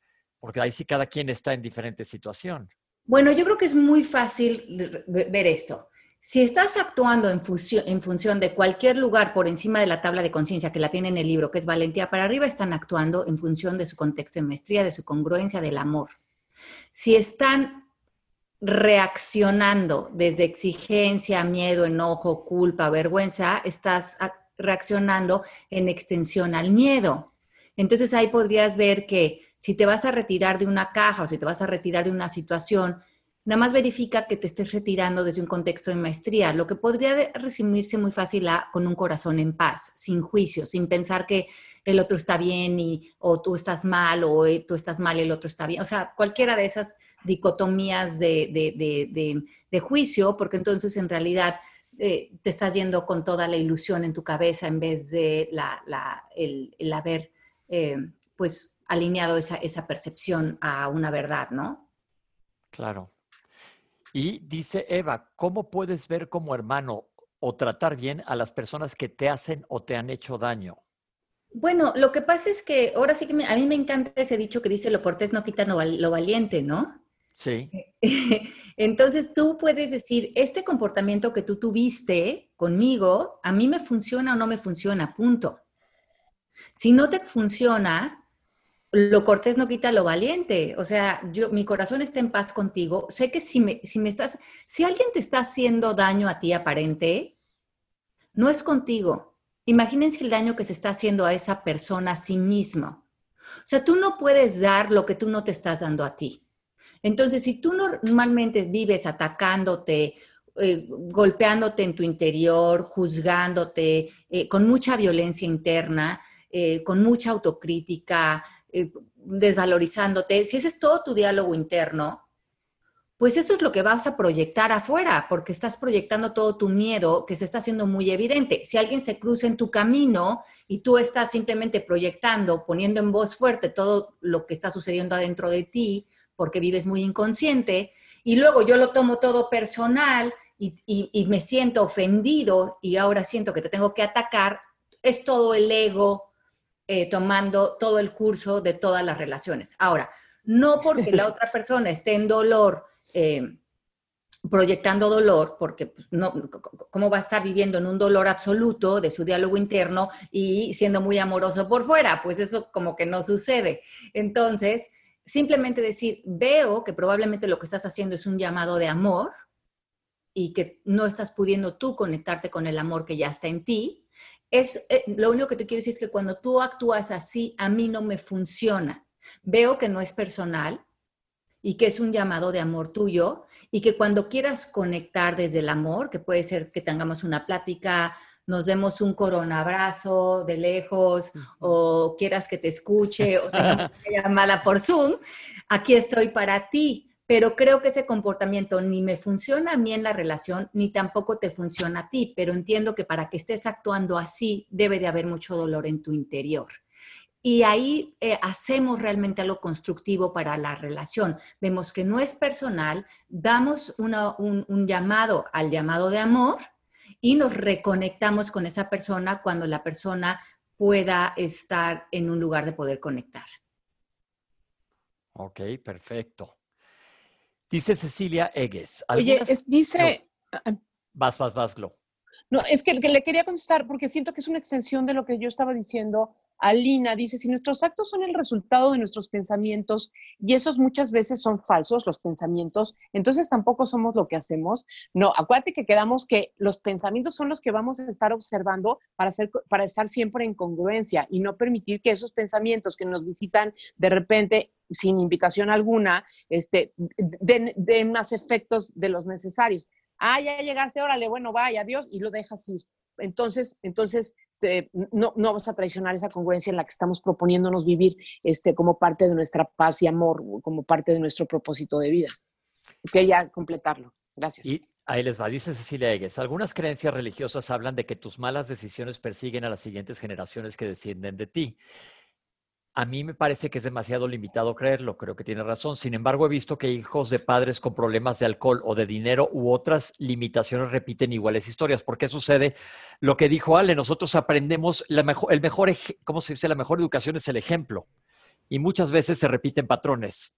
porque ahí sí cada quien está en diferente situación. Bueno, yo creo que es muy fácil ver esto. Si estás actuando en, en función de cualquier lugar por encima de la tabla de conciencia que la tiene en el libro, que es valentía para arriba, están actuando en función de su contexto de maestría, de su congruencia, del amor. Si están reaccionando desde exigencia, miedo, enojo, culpa, vergüenza, estás reaccionando en extensión al miedo. Entonces ahí podrías ver que si te vas a retirar de una caja o si te vas a retirar de una situación, nada más verifica que te estés retirando desde un contexto de maestría, lo que podría resumirse muy fácil a con un corazón en paz, sin juicio, sin pensar que el otro está bien y, o tú estás mal o eh, tú estás mal y el otro está bien. O sea, cualquiera de esas dicotomías de, de- de- de- de juicio, porque entonces en realidad eh, te estás yendo con toda la ilusión en tu cabeza en vez de la, la- el, el haber eh, pues alineado esa, esa percepción a una verdad, ¿no? Claro. Y dice Eva, ¿cómo puedes ver como hermano o tratar bien a las personas que te hacen o te han hecho daño? Bueno, lo que pasa es que ahora sí que me- a mí me encanta ese dicho que dice lo cortés no quita lo, val- lo valiente, ¿no? Sí, <laughs> Entonces tú puedes decir, este comportamiento que tú tuviste conmigo, a mí me funciona o no me funciona, punto. Si no te funciona, lo cortés no quita lo valiente. O sea, yo, mi corazón está en paz contigo. Sé que si me, si me estás, si alguien te está haciendo daño a ti aparente, no es contigo. Imagínense el daño que se está haciendo a esa persona a sí mismo. O sea, tú no puedes dar lo que tú no te estás dando a ti. Entonces, si tú normalmente vives atacándote, eh, golpeándote en tu interior, juzgándote, eh, con mucha violencia interna, eh, con mucha autocrítica, eh, desvalorizándote, si ese es todo tu diálogo interno, pues eso es lo que vas a proyectar afuera, porque estás proyectando todo tu miedo que se está haciendo muy evidente. Si alguien se cruza en tu camino y tú estás simplemente proyectando, poniendo en voz fuerte todo lo que está sucediendo adentro de ti, porque vives muy inconsciente, y luego yo lo tomo todo personal y, y- y me siento ofendido y ahora siento que te tengo que atacar, es todo el ego eh, tomando todo el curso de todas las relaciones. Ahora, no porque la <laughs> otra persona esté en dolor, eh, proyectando dolor, porque pues, no, ¿cómo va a estar viviendo en un dolor absoluto de su diálogo interno y siendo muy amoroso por fuera? Pues eso como que no sucede. Entonces, simplemente decir, veo que probablemente lo que estás haciendo es un llamado de amor y que no estás pudiendo tú conectarte con el amor que ya está en ti. Es, eh, lo único que te quiero decir es que cuando tú actúas así, a mí no me funciona. Veo que no es personal y que es un llamado de amor tuyo y que cuando quieras conectar desde el amor, que puede ser que tengamos una plática, nos demos un coronabrazo de lejos o quieras que te escuche o tengamos <laughs> una llamada por Zoom, aquí estoy para ti. Pero creo que ese comportamiento ni me funciona a mí en la relación, ni tampoco te funciona a ti. Pero entiendo que para que estés actuando así, debe de haber mucho dolor en tu interior. Y ahí eh, hacemos realmente algo constructivo para la relación. Vemos que no es personal, damos un, un llamado al llamado de amor y nos reconectamos con esa persona cuando la persona pueda estar en un lugar de poder conectar. ok, perfecto. Dice Cecilia Egues. Oye, es- dice, Vas, vas, vas, Glo. no, es que, que le quería contestar porque siento que es una extensión de lo que yo estaba diciendo. Alina dice, si nuestros actos son el resultado de nuestros pensamientos y esos muchas veces son falsos, los pensamientos, entonces tampoco somos lo que hacemos. No, acuérdate que quedamos que los pensamientos son los que vamos a estar observando para, hacer, para estar siempre en congruencia y no permitir que esos pensamientos que nos visitan de repente sin invitación alguna, este, den, den más efectos de los necesarios. Ah, ya llegaste, órale, bueno, vaya, adiós, y lo dejas ir. Entonces, entonces se- no, no vas a traicionar esa congruencia en la que estamos proponiéndonos vivir este, como parte de nuestra paz y amor, como parte de nuestro propósito de vida. Quería completarlo. Gracias. Y ahí les va, dice Cecilia Egues. Algunas creencias religiosas hablan de que tus malas decisiones persiguen a las siguientes generaciones que descienden de ti. A mí me parece que es demasiado limitado creerlo, creo que tiene razón. Sin embargo, he visto que hijos de padres con problemas de alcohol o de dinero u otras limitaciones repiten iguales historias. ¿Por qué sucede? Lo que dijo Ale, nosotros aprendemos, mejor, el mejor, ¿cómo se dice? La mejor educación es el ejemplo. Y muchas veces se repiten patrones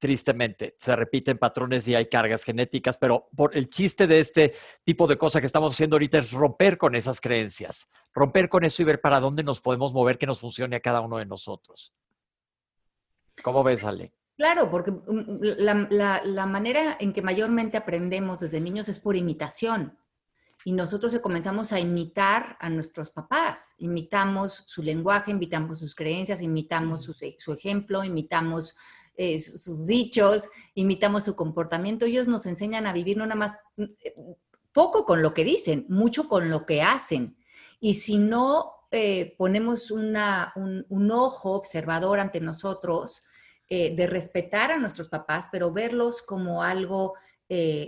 tristemente. Se repiten patrones y hay cargas genéticas, pero por el chiste de este tipo de cosas que estamos haciendo ahorita es romper con esas creencias, romper con eso y ver para dónde nos podemos mover que nos funcione a cada uno de nosotros. ¿Cómo ves, Ale? Claro, porque mm, la, la manera en que mayormente aprendemos desde niños es por imitación y nosotros comenzamos a imitar a nuestros papás, imitamos su lenguaje, imitamos sus creencias, imitamos su, su ejemplo, imitamos eh, sus dichos, imitamos su comportamiento, ellos nos enseñan a vivir no nada más mm, eh, poco con lo que dicen, mucho con lo que hacen. Y si no eh, ponemos un, ojo observador ante nosotros, de respetar a nuestros papás, pero verlos como algo,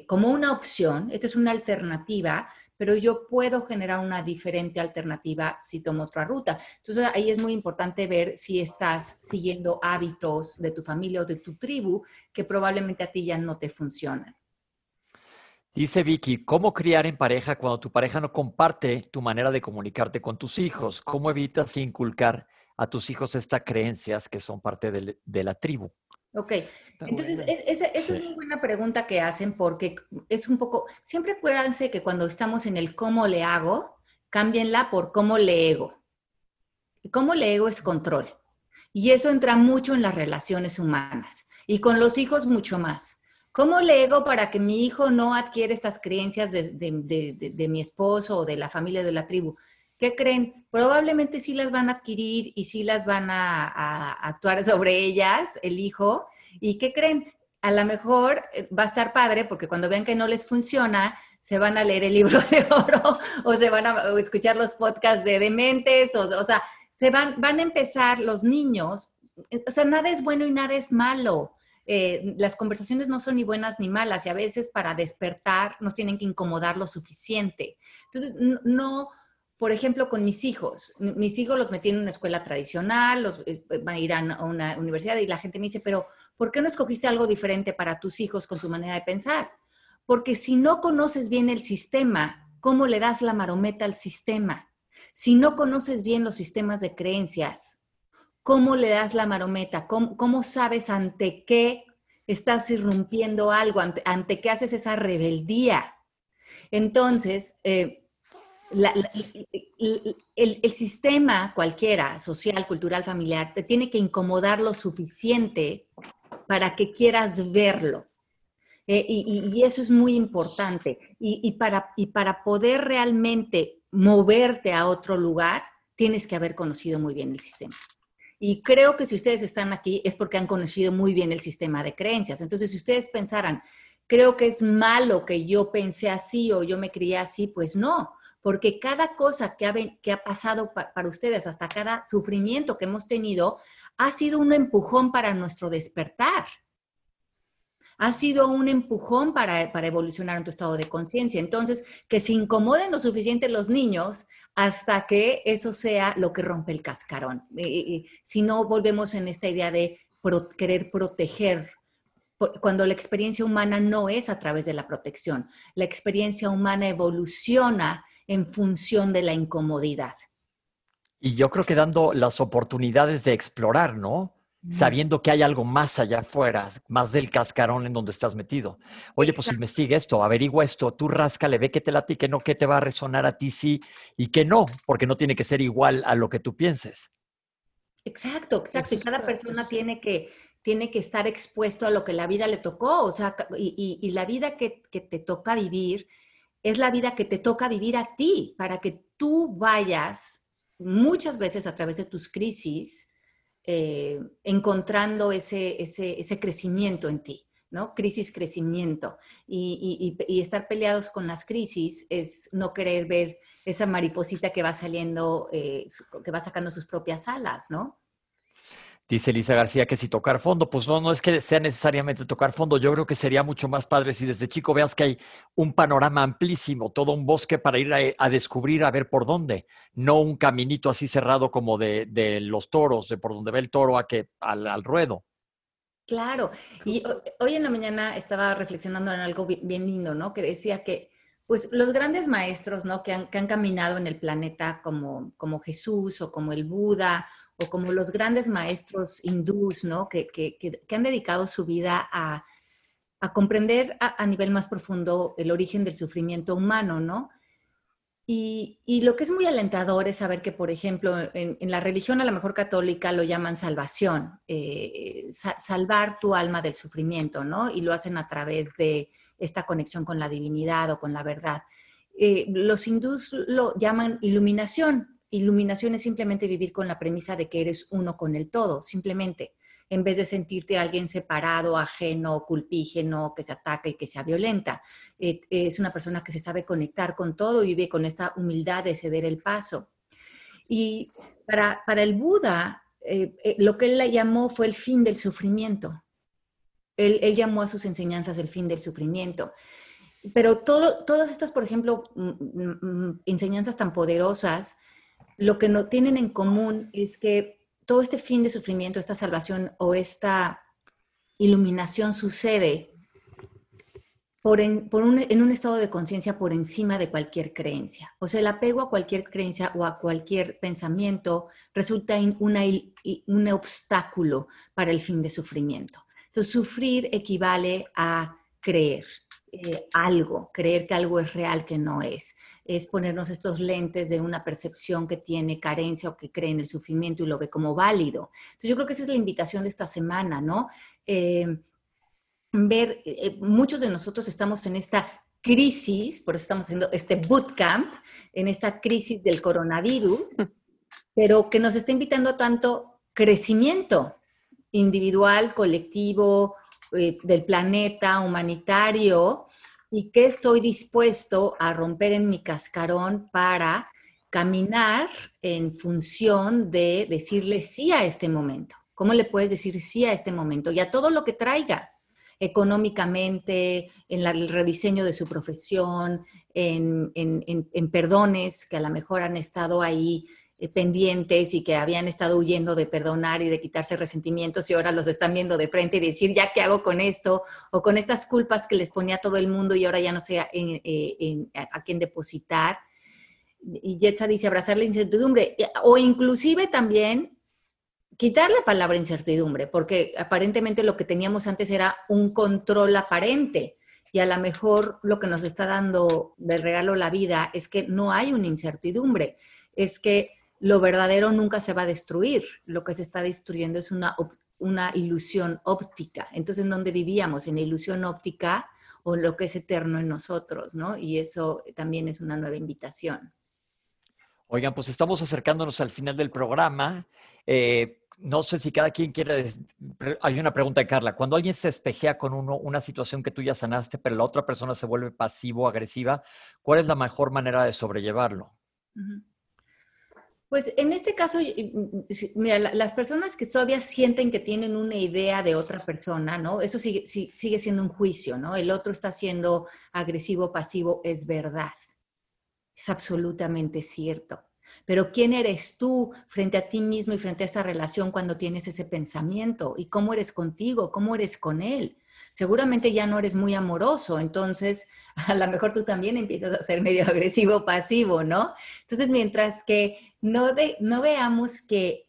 como una opción, esta es una alternativa, pero yo puedo generar una diferente alternativa si tomo otra ruta. Entonces ahí es muy importante ver si estás siguiendo hábitos de tu familia o de tu tribu que probablemente a ti ya no te funcionan. Dice Vicky, ¿cómo criar en pareja cuando tu pareja no comparte tu manera de comunicarte con tus hijos? ¿Cómo evitas inculcar a tus hijos estas creencias que son parte de la tribu? Ok, entonces esa es una buena pregunta que hacen porque es un poco, siempre acuérdense que cuando estamos en el cómo le hago, cámbienla por cómo le ego. Cómo le ego es control. Y eso entra mucho en las relaciones humanas y con los hijos mucho más. ¿Cómo le ego para que mi hijo no adquiere estas creencias de, de mi esposo o de la familia de la tribu? ¿Qué creen? Probablemente sí las van a adquirir y sí las van a, actuar sobre ellas, el hijo. ¿Y qué creen? A lo mejor eh, va a estar padre porque cuando vean que no les funciona, se van a leer el <laughs> libro de oro o se van a escuchar los podcasts de dementes, o, o sea, se van, van a empezar los niños, eh, o sea, nada es bueno y nada es malo. Eh, las conversaciones no son ni buenas ni malas y a veces para despertar nos tienen que incomodar lo suficiente. Entonces, no, por ejemplo, con mis hijos. Mis hijos los metí en una escuela tradicional, los eh, van a ir a una universidad y la gente me dice, pero ¿por qué no escogiste algo diferente para tus hijos con tu manera de pensar? Porque si no conoces bien el sistema, ¿cómo le das la marometa al sistema? Si no conoces bien los sistemas de creencias, ¿cómo le das la marometa? ¿Cómo, sabes ante qué estás irrumpiendo algo, ante, qué haces esa rebeldía? Entonces, eh, el, sistema cualquiera, social, cultural, familiar, te tiene que incomodar lo suficiente para que quieras verlo. Eh, y, eso es muy importante. Y, para, y para poder realmente moverte a otro lugar, tienes que haber conocido muy bien el sistema. Y creo que si ustedes están aquí es porque han conocido muy bien el sistema de creencias. Entonces, si ustedes pensaran, creo que es malo que yo pensé así o yo me crié así, pues no porque cada cosa que ha, que ha pasado para ustedes, hasta cada sufrimiento que hemos tenido, ha sido un empujón para nuestro despertar. Ha sido un empujón para, para evolucionar en tu estado de conciencia. Entonces, que se incomoden lo suficiente los niños hasta que eso sea lo que rompe el cascarón. si no, volvemos en esta idea de querer proteger cuando la experiencia humana no es a través de la protección. La experiencia humana evoluciona en función de la incomodidad. Y yo creo que dando las oportunidades de explorar, ¿no? Sabiendo que hay algo más allá afuera, más del cascarón en donde estás metido. Oye, pues investiga esto, averigua esto, tú ráscale, ve que te late y que no, que te va a resonar a ti sí y que no, porque no tiene que ser igual a lo que tú pienses. Exacto, exacto. y cada persona tiene que, tiene que estar expuesto a lo que la vida le tocó, o sea, y, la vida que, que, te toca vivir es la vida que te toca vivir a ti, para que tú vayas muchas veces a través de tus crisis eh, encontrando ese, ese, crecimiento en ti, ¿no? Crisis, crecimiento. Y, estar peleados con las crisis es no querer ver esa mariposita que va saliendo, eh, que va sacando sus propias alas, ¿no? Dice Elisa García que si tocar fondo, pues no, no es que sea necesariamente tocar fondo, yo creo que sería mucho más padre si desde chico veas que hay un panorama amplísimo, todo un bosque para ir a, descubrir, a ver por dónde, no un caminito así cerrado como de, los toros, de por donde ve el toro a que, al, ruedo. Claro, y hoy en la mañana estaba reflexionando en algo bien lindo, ¿no? Que decía que pues los grandes maestros, ¿no? Que han, que han caminado en el planeta como, como Jesús o como el Buda como los grandes maestros hindús, ¿no? Que, han dedicado su vida a, comprender a, nivel más profundo el origen del sufrimiento humano, ¿no? Y, lo que es muy alentador es saber que, por ejemplo, en, la religión a lo mejor católica lo llaman salvación, eh, salvar tu alma del sufrimiento, ¿no? Y lo hacen a través de esta conexión con la divinidad o con la verdad. Eh, los hindús lo llaman iluminación, Iluminación es simplemente vivir con la premisa de que eres uno con el todo, simplemente, en vez de sentirte alguien separado, ajeno, culpígeno, que se ataca y que sea violenta. Eh, es una persona que se sabe conectar con todo y vive con esta humildad de ceder el paso. Y para, el Buda, eh, eh, lo que él le llamó fue el fin del sufrimiento. Él, llamó a sus enseñanzas el fin del sufrimiento. Pero todas estas, por ejemplo, mm, mm, mm, enseñanzas tan poderosas, lo que no tienen en común es que todo este fin de sufrimiento, esta salvación o esta iluminación sucede por en, un, estado de conciencia por encima de cualquier creencia. O sea, el apego a cualquier creencia o a cualquier pensamiento resulta un obstáculo para el fin de sufrimiento. Sufrir equivale a creer. Eh, algo, creer que algo es real que no es. Es ponernos estos lentes de una percepción que tiene carencia o que cree en el sufrimiento y lo ve como válido. Entonces yo creo que esa es la invitación de esta semana, ¿no? Eh, ver, eh, muchos de nosotros estamos en esta crisis, por eso estamos haciendo este bootcamp, en esta crisis del coronavirus, <laughs> pero que nos está invitando a tanto crecimiento individual, colectivo, eh, del planeta humanitario y qué estoy dispuesto a romper en mi cascarón para caminar en función de decirle sí a este momento. ¿Cómo le puedes decir sí a este momento? Y a todo lo que traiga, económicamente, en el rediseño de su profesión, en, en, perdones que a lo mejor han estado ahí pendientes y que habían estado huyendo de perdonar y de quitarse resentimientos y ahora los están viendo de frente y decir, ya qué hago con esto, o con estas culpas que les ponía todo el mundo y ahora ya no sé eh, a quién depositar. Y Jetsa dice, abrazar la incertidumbre, eh, o inclusive también quitar la palabra incertidumbre, porque aparentemente lo que teníamos antes era un control aparente. Y a lo mejor lo que nos está dando de regalo la vida es que no hay una incertidumbre, es que lo verdadero nunca se va a destruir. Lo que se está destruyendo es una, una ilusión óptica. Entonces, ¿en dónde vivíamos? En la ilusión óptica o lo que es eterno en nosotros, ¿no? Y eso también es una nueva invitación. Oigan, pues estamos acercándonos al final del programa. Eh, no sé si cada quien quiere. Hay una pregunta de Carla. Cuando alguien se espejea con uno, una situación que tú ya sanaste, pero la otra persona se vuelve pasivo, agresiva, ¿cuál es la mejor manera de sobrellevarlo? Pues en este caso, mira, las personas que todavía sienten que tienen una idea de otra persona, ¿no? Eso sigue, sigue siendo un juicio, ¿no? El otro está siendo agresivo, pasivo, es verdad. Es absolutamente cierto. Pero ¿quién eres tú frente a ti mismo y frente a esta relación cuando tienes ese pensamiento? ¿Y cómo eres contigo? ¿Cómo eres con él? Seguramente ya no eres muy amoroso, entonces <laughs> a lo mejor tú también empiezas a ser medio <laughs> agresivo, pasivo, ¿no? Entonces, mientras que no, no veamos que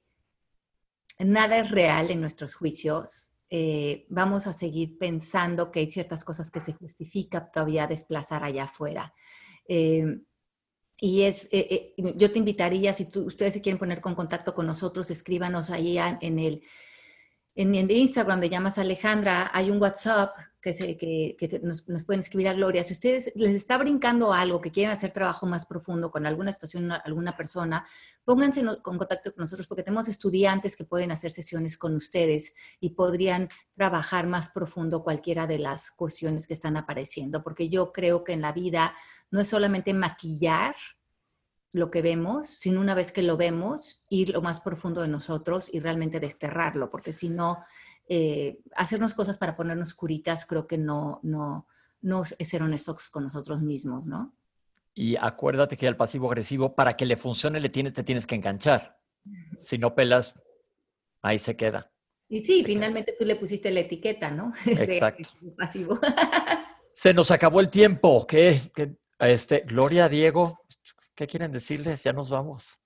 nada es real en nuestros juicios. Eh, vamos a seguir pensando que hay ciertas cosas que se justifica todavía desplazar allá afuera. Eh, y es, eh, yo te invitaría, si ustedes se quieren poner con contacto con nosotros, escríbanos ahí en el, en el Instagram de Llamas Alejandra, hay un WhatsApp que, nos, pueden escribir a Gloria. Si ustedes les está brincando algo, que quieren hacer trabajo más profundo con alguna situación, alguna persona, pónganse en, con contacto con nosotros porque tenemos estudiantes que pueden hacer sesiones con ustedes y podrían trabajar más profundo cualquiera de las cuestiones que están apareciendo, porque yo creo que en la vida no es solamente maquillar lo que vemos, sino una vez que lo vemos, ir lo más profundo de nosotros y realmente desterrarlo, porque si no, eh, hacernos cosas para ponernos curitas, creo que no, no, no es ser honestos con nosotros mismos, ¿no? Y acuérdate que el pasivo agresivo, para que le funcione, le tiene, te tienes que enganchar. Si no pelas, ahí se queda. Y sí, finalmente tú le pusiste la etiqueta, ¿no? <laughs> Exacto. <laughs> pasivo. <laughs> se nos acabó el tiempo. ¿Qué, este, Gloria, Diego, ¿qué quieren decirles? Ya nos vamos.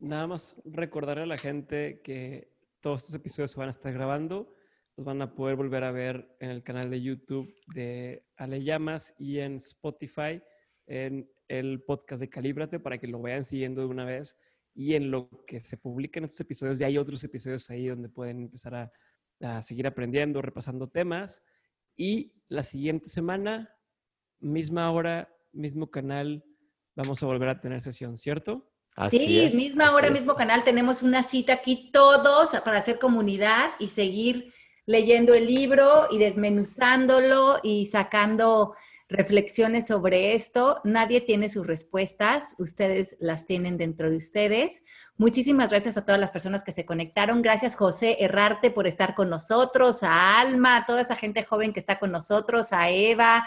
Nada más recordarle a la gente que todos estos episodios se van a estar grabando. Los van a poder volver a ver en el canal de YouTube de Ale Llamas y en Spotify en el podcast de Calíbrate para que lo vayan siguiendo de una vez y en lo que se publica en estos episodios, ya hay otros episodios ahí donde pueden empezar a, a, seguir aprendiendo, repasando temas. Y la siguiente semana, misma hora, mismo canal, vamos a volver a tener sesión, ¿cierto? Así sí, misma hora, mismo canal, tenemos una cita aquí todos para hacer comunidad y seguir leyendo el libro y desmenuzándolo y sacando reflexiones sobre esto. Nadie tiene sus respuestas, ustedes las tienen dentro de ustedes. Muchísimas gracias a todas las personas que se conectaron. Gracias José Errarte por estar con nosotros, a Alma, a toda esa gente joven que está con nosotros, a Eva,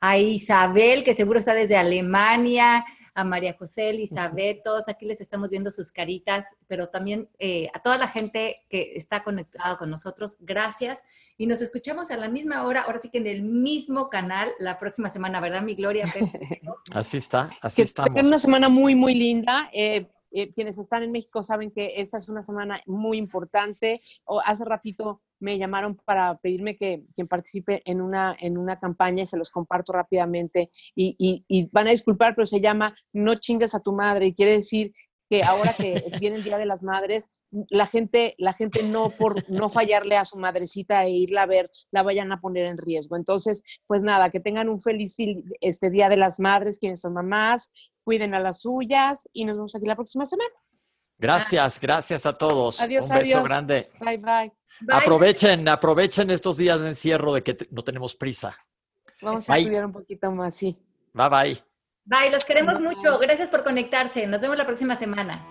a Isabel, que seguro está desde Alemania a María José, Elizabeth, todos aquí les estamos viendo sus caritas, pero también eh, a toda la gente que está conectada con nosotros, gracias. Y nos escuchamos a la misma hora, ahora sí que en el mismo canal la próxima semana, ¿verdad, mi Gloria? <laughs> así está, así está. Es una semana muy, muy linda. Eh, eh, quienes están en México saben que esta es una semana muy importante. O hace ratito me llamaron para pedirme que quien participe en una, en una campaña y se los comparto rápidamente. Y, y, van a disculpar, pero se llama No chingues a tu madre y quiere decir que ahora que <laughs> viene el Día de las Madres, la gente, la gente no por no fallarle a su madrecita e irla a ver, la vayan a poner en riesgo. Entonces, pues nada, que tengan un feliz este Día de las Madres, quienes son mamás, cuiden a las suyas y nos vemos aquí la próxima semana. Gracias, gracias a todos. Adiós, Un beso grande. Bye, bye. Aprovechen, aprovechen estos días de encierro de que no tenemos prisa. Vamos a estudiar un poquito más, sí. Bye, bye. Bye, los queremos mucho. Gracias por conectarse. Nos vemos la próxima semana.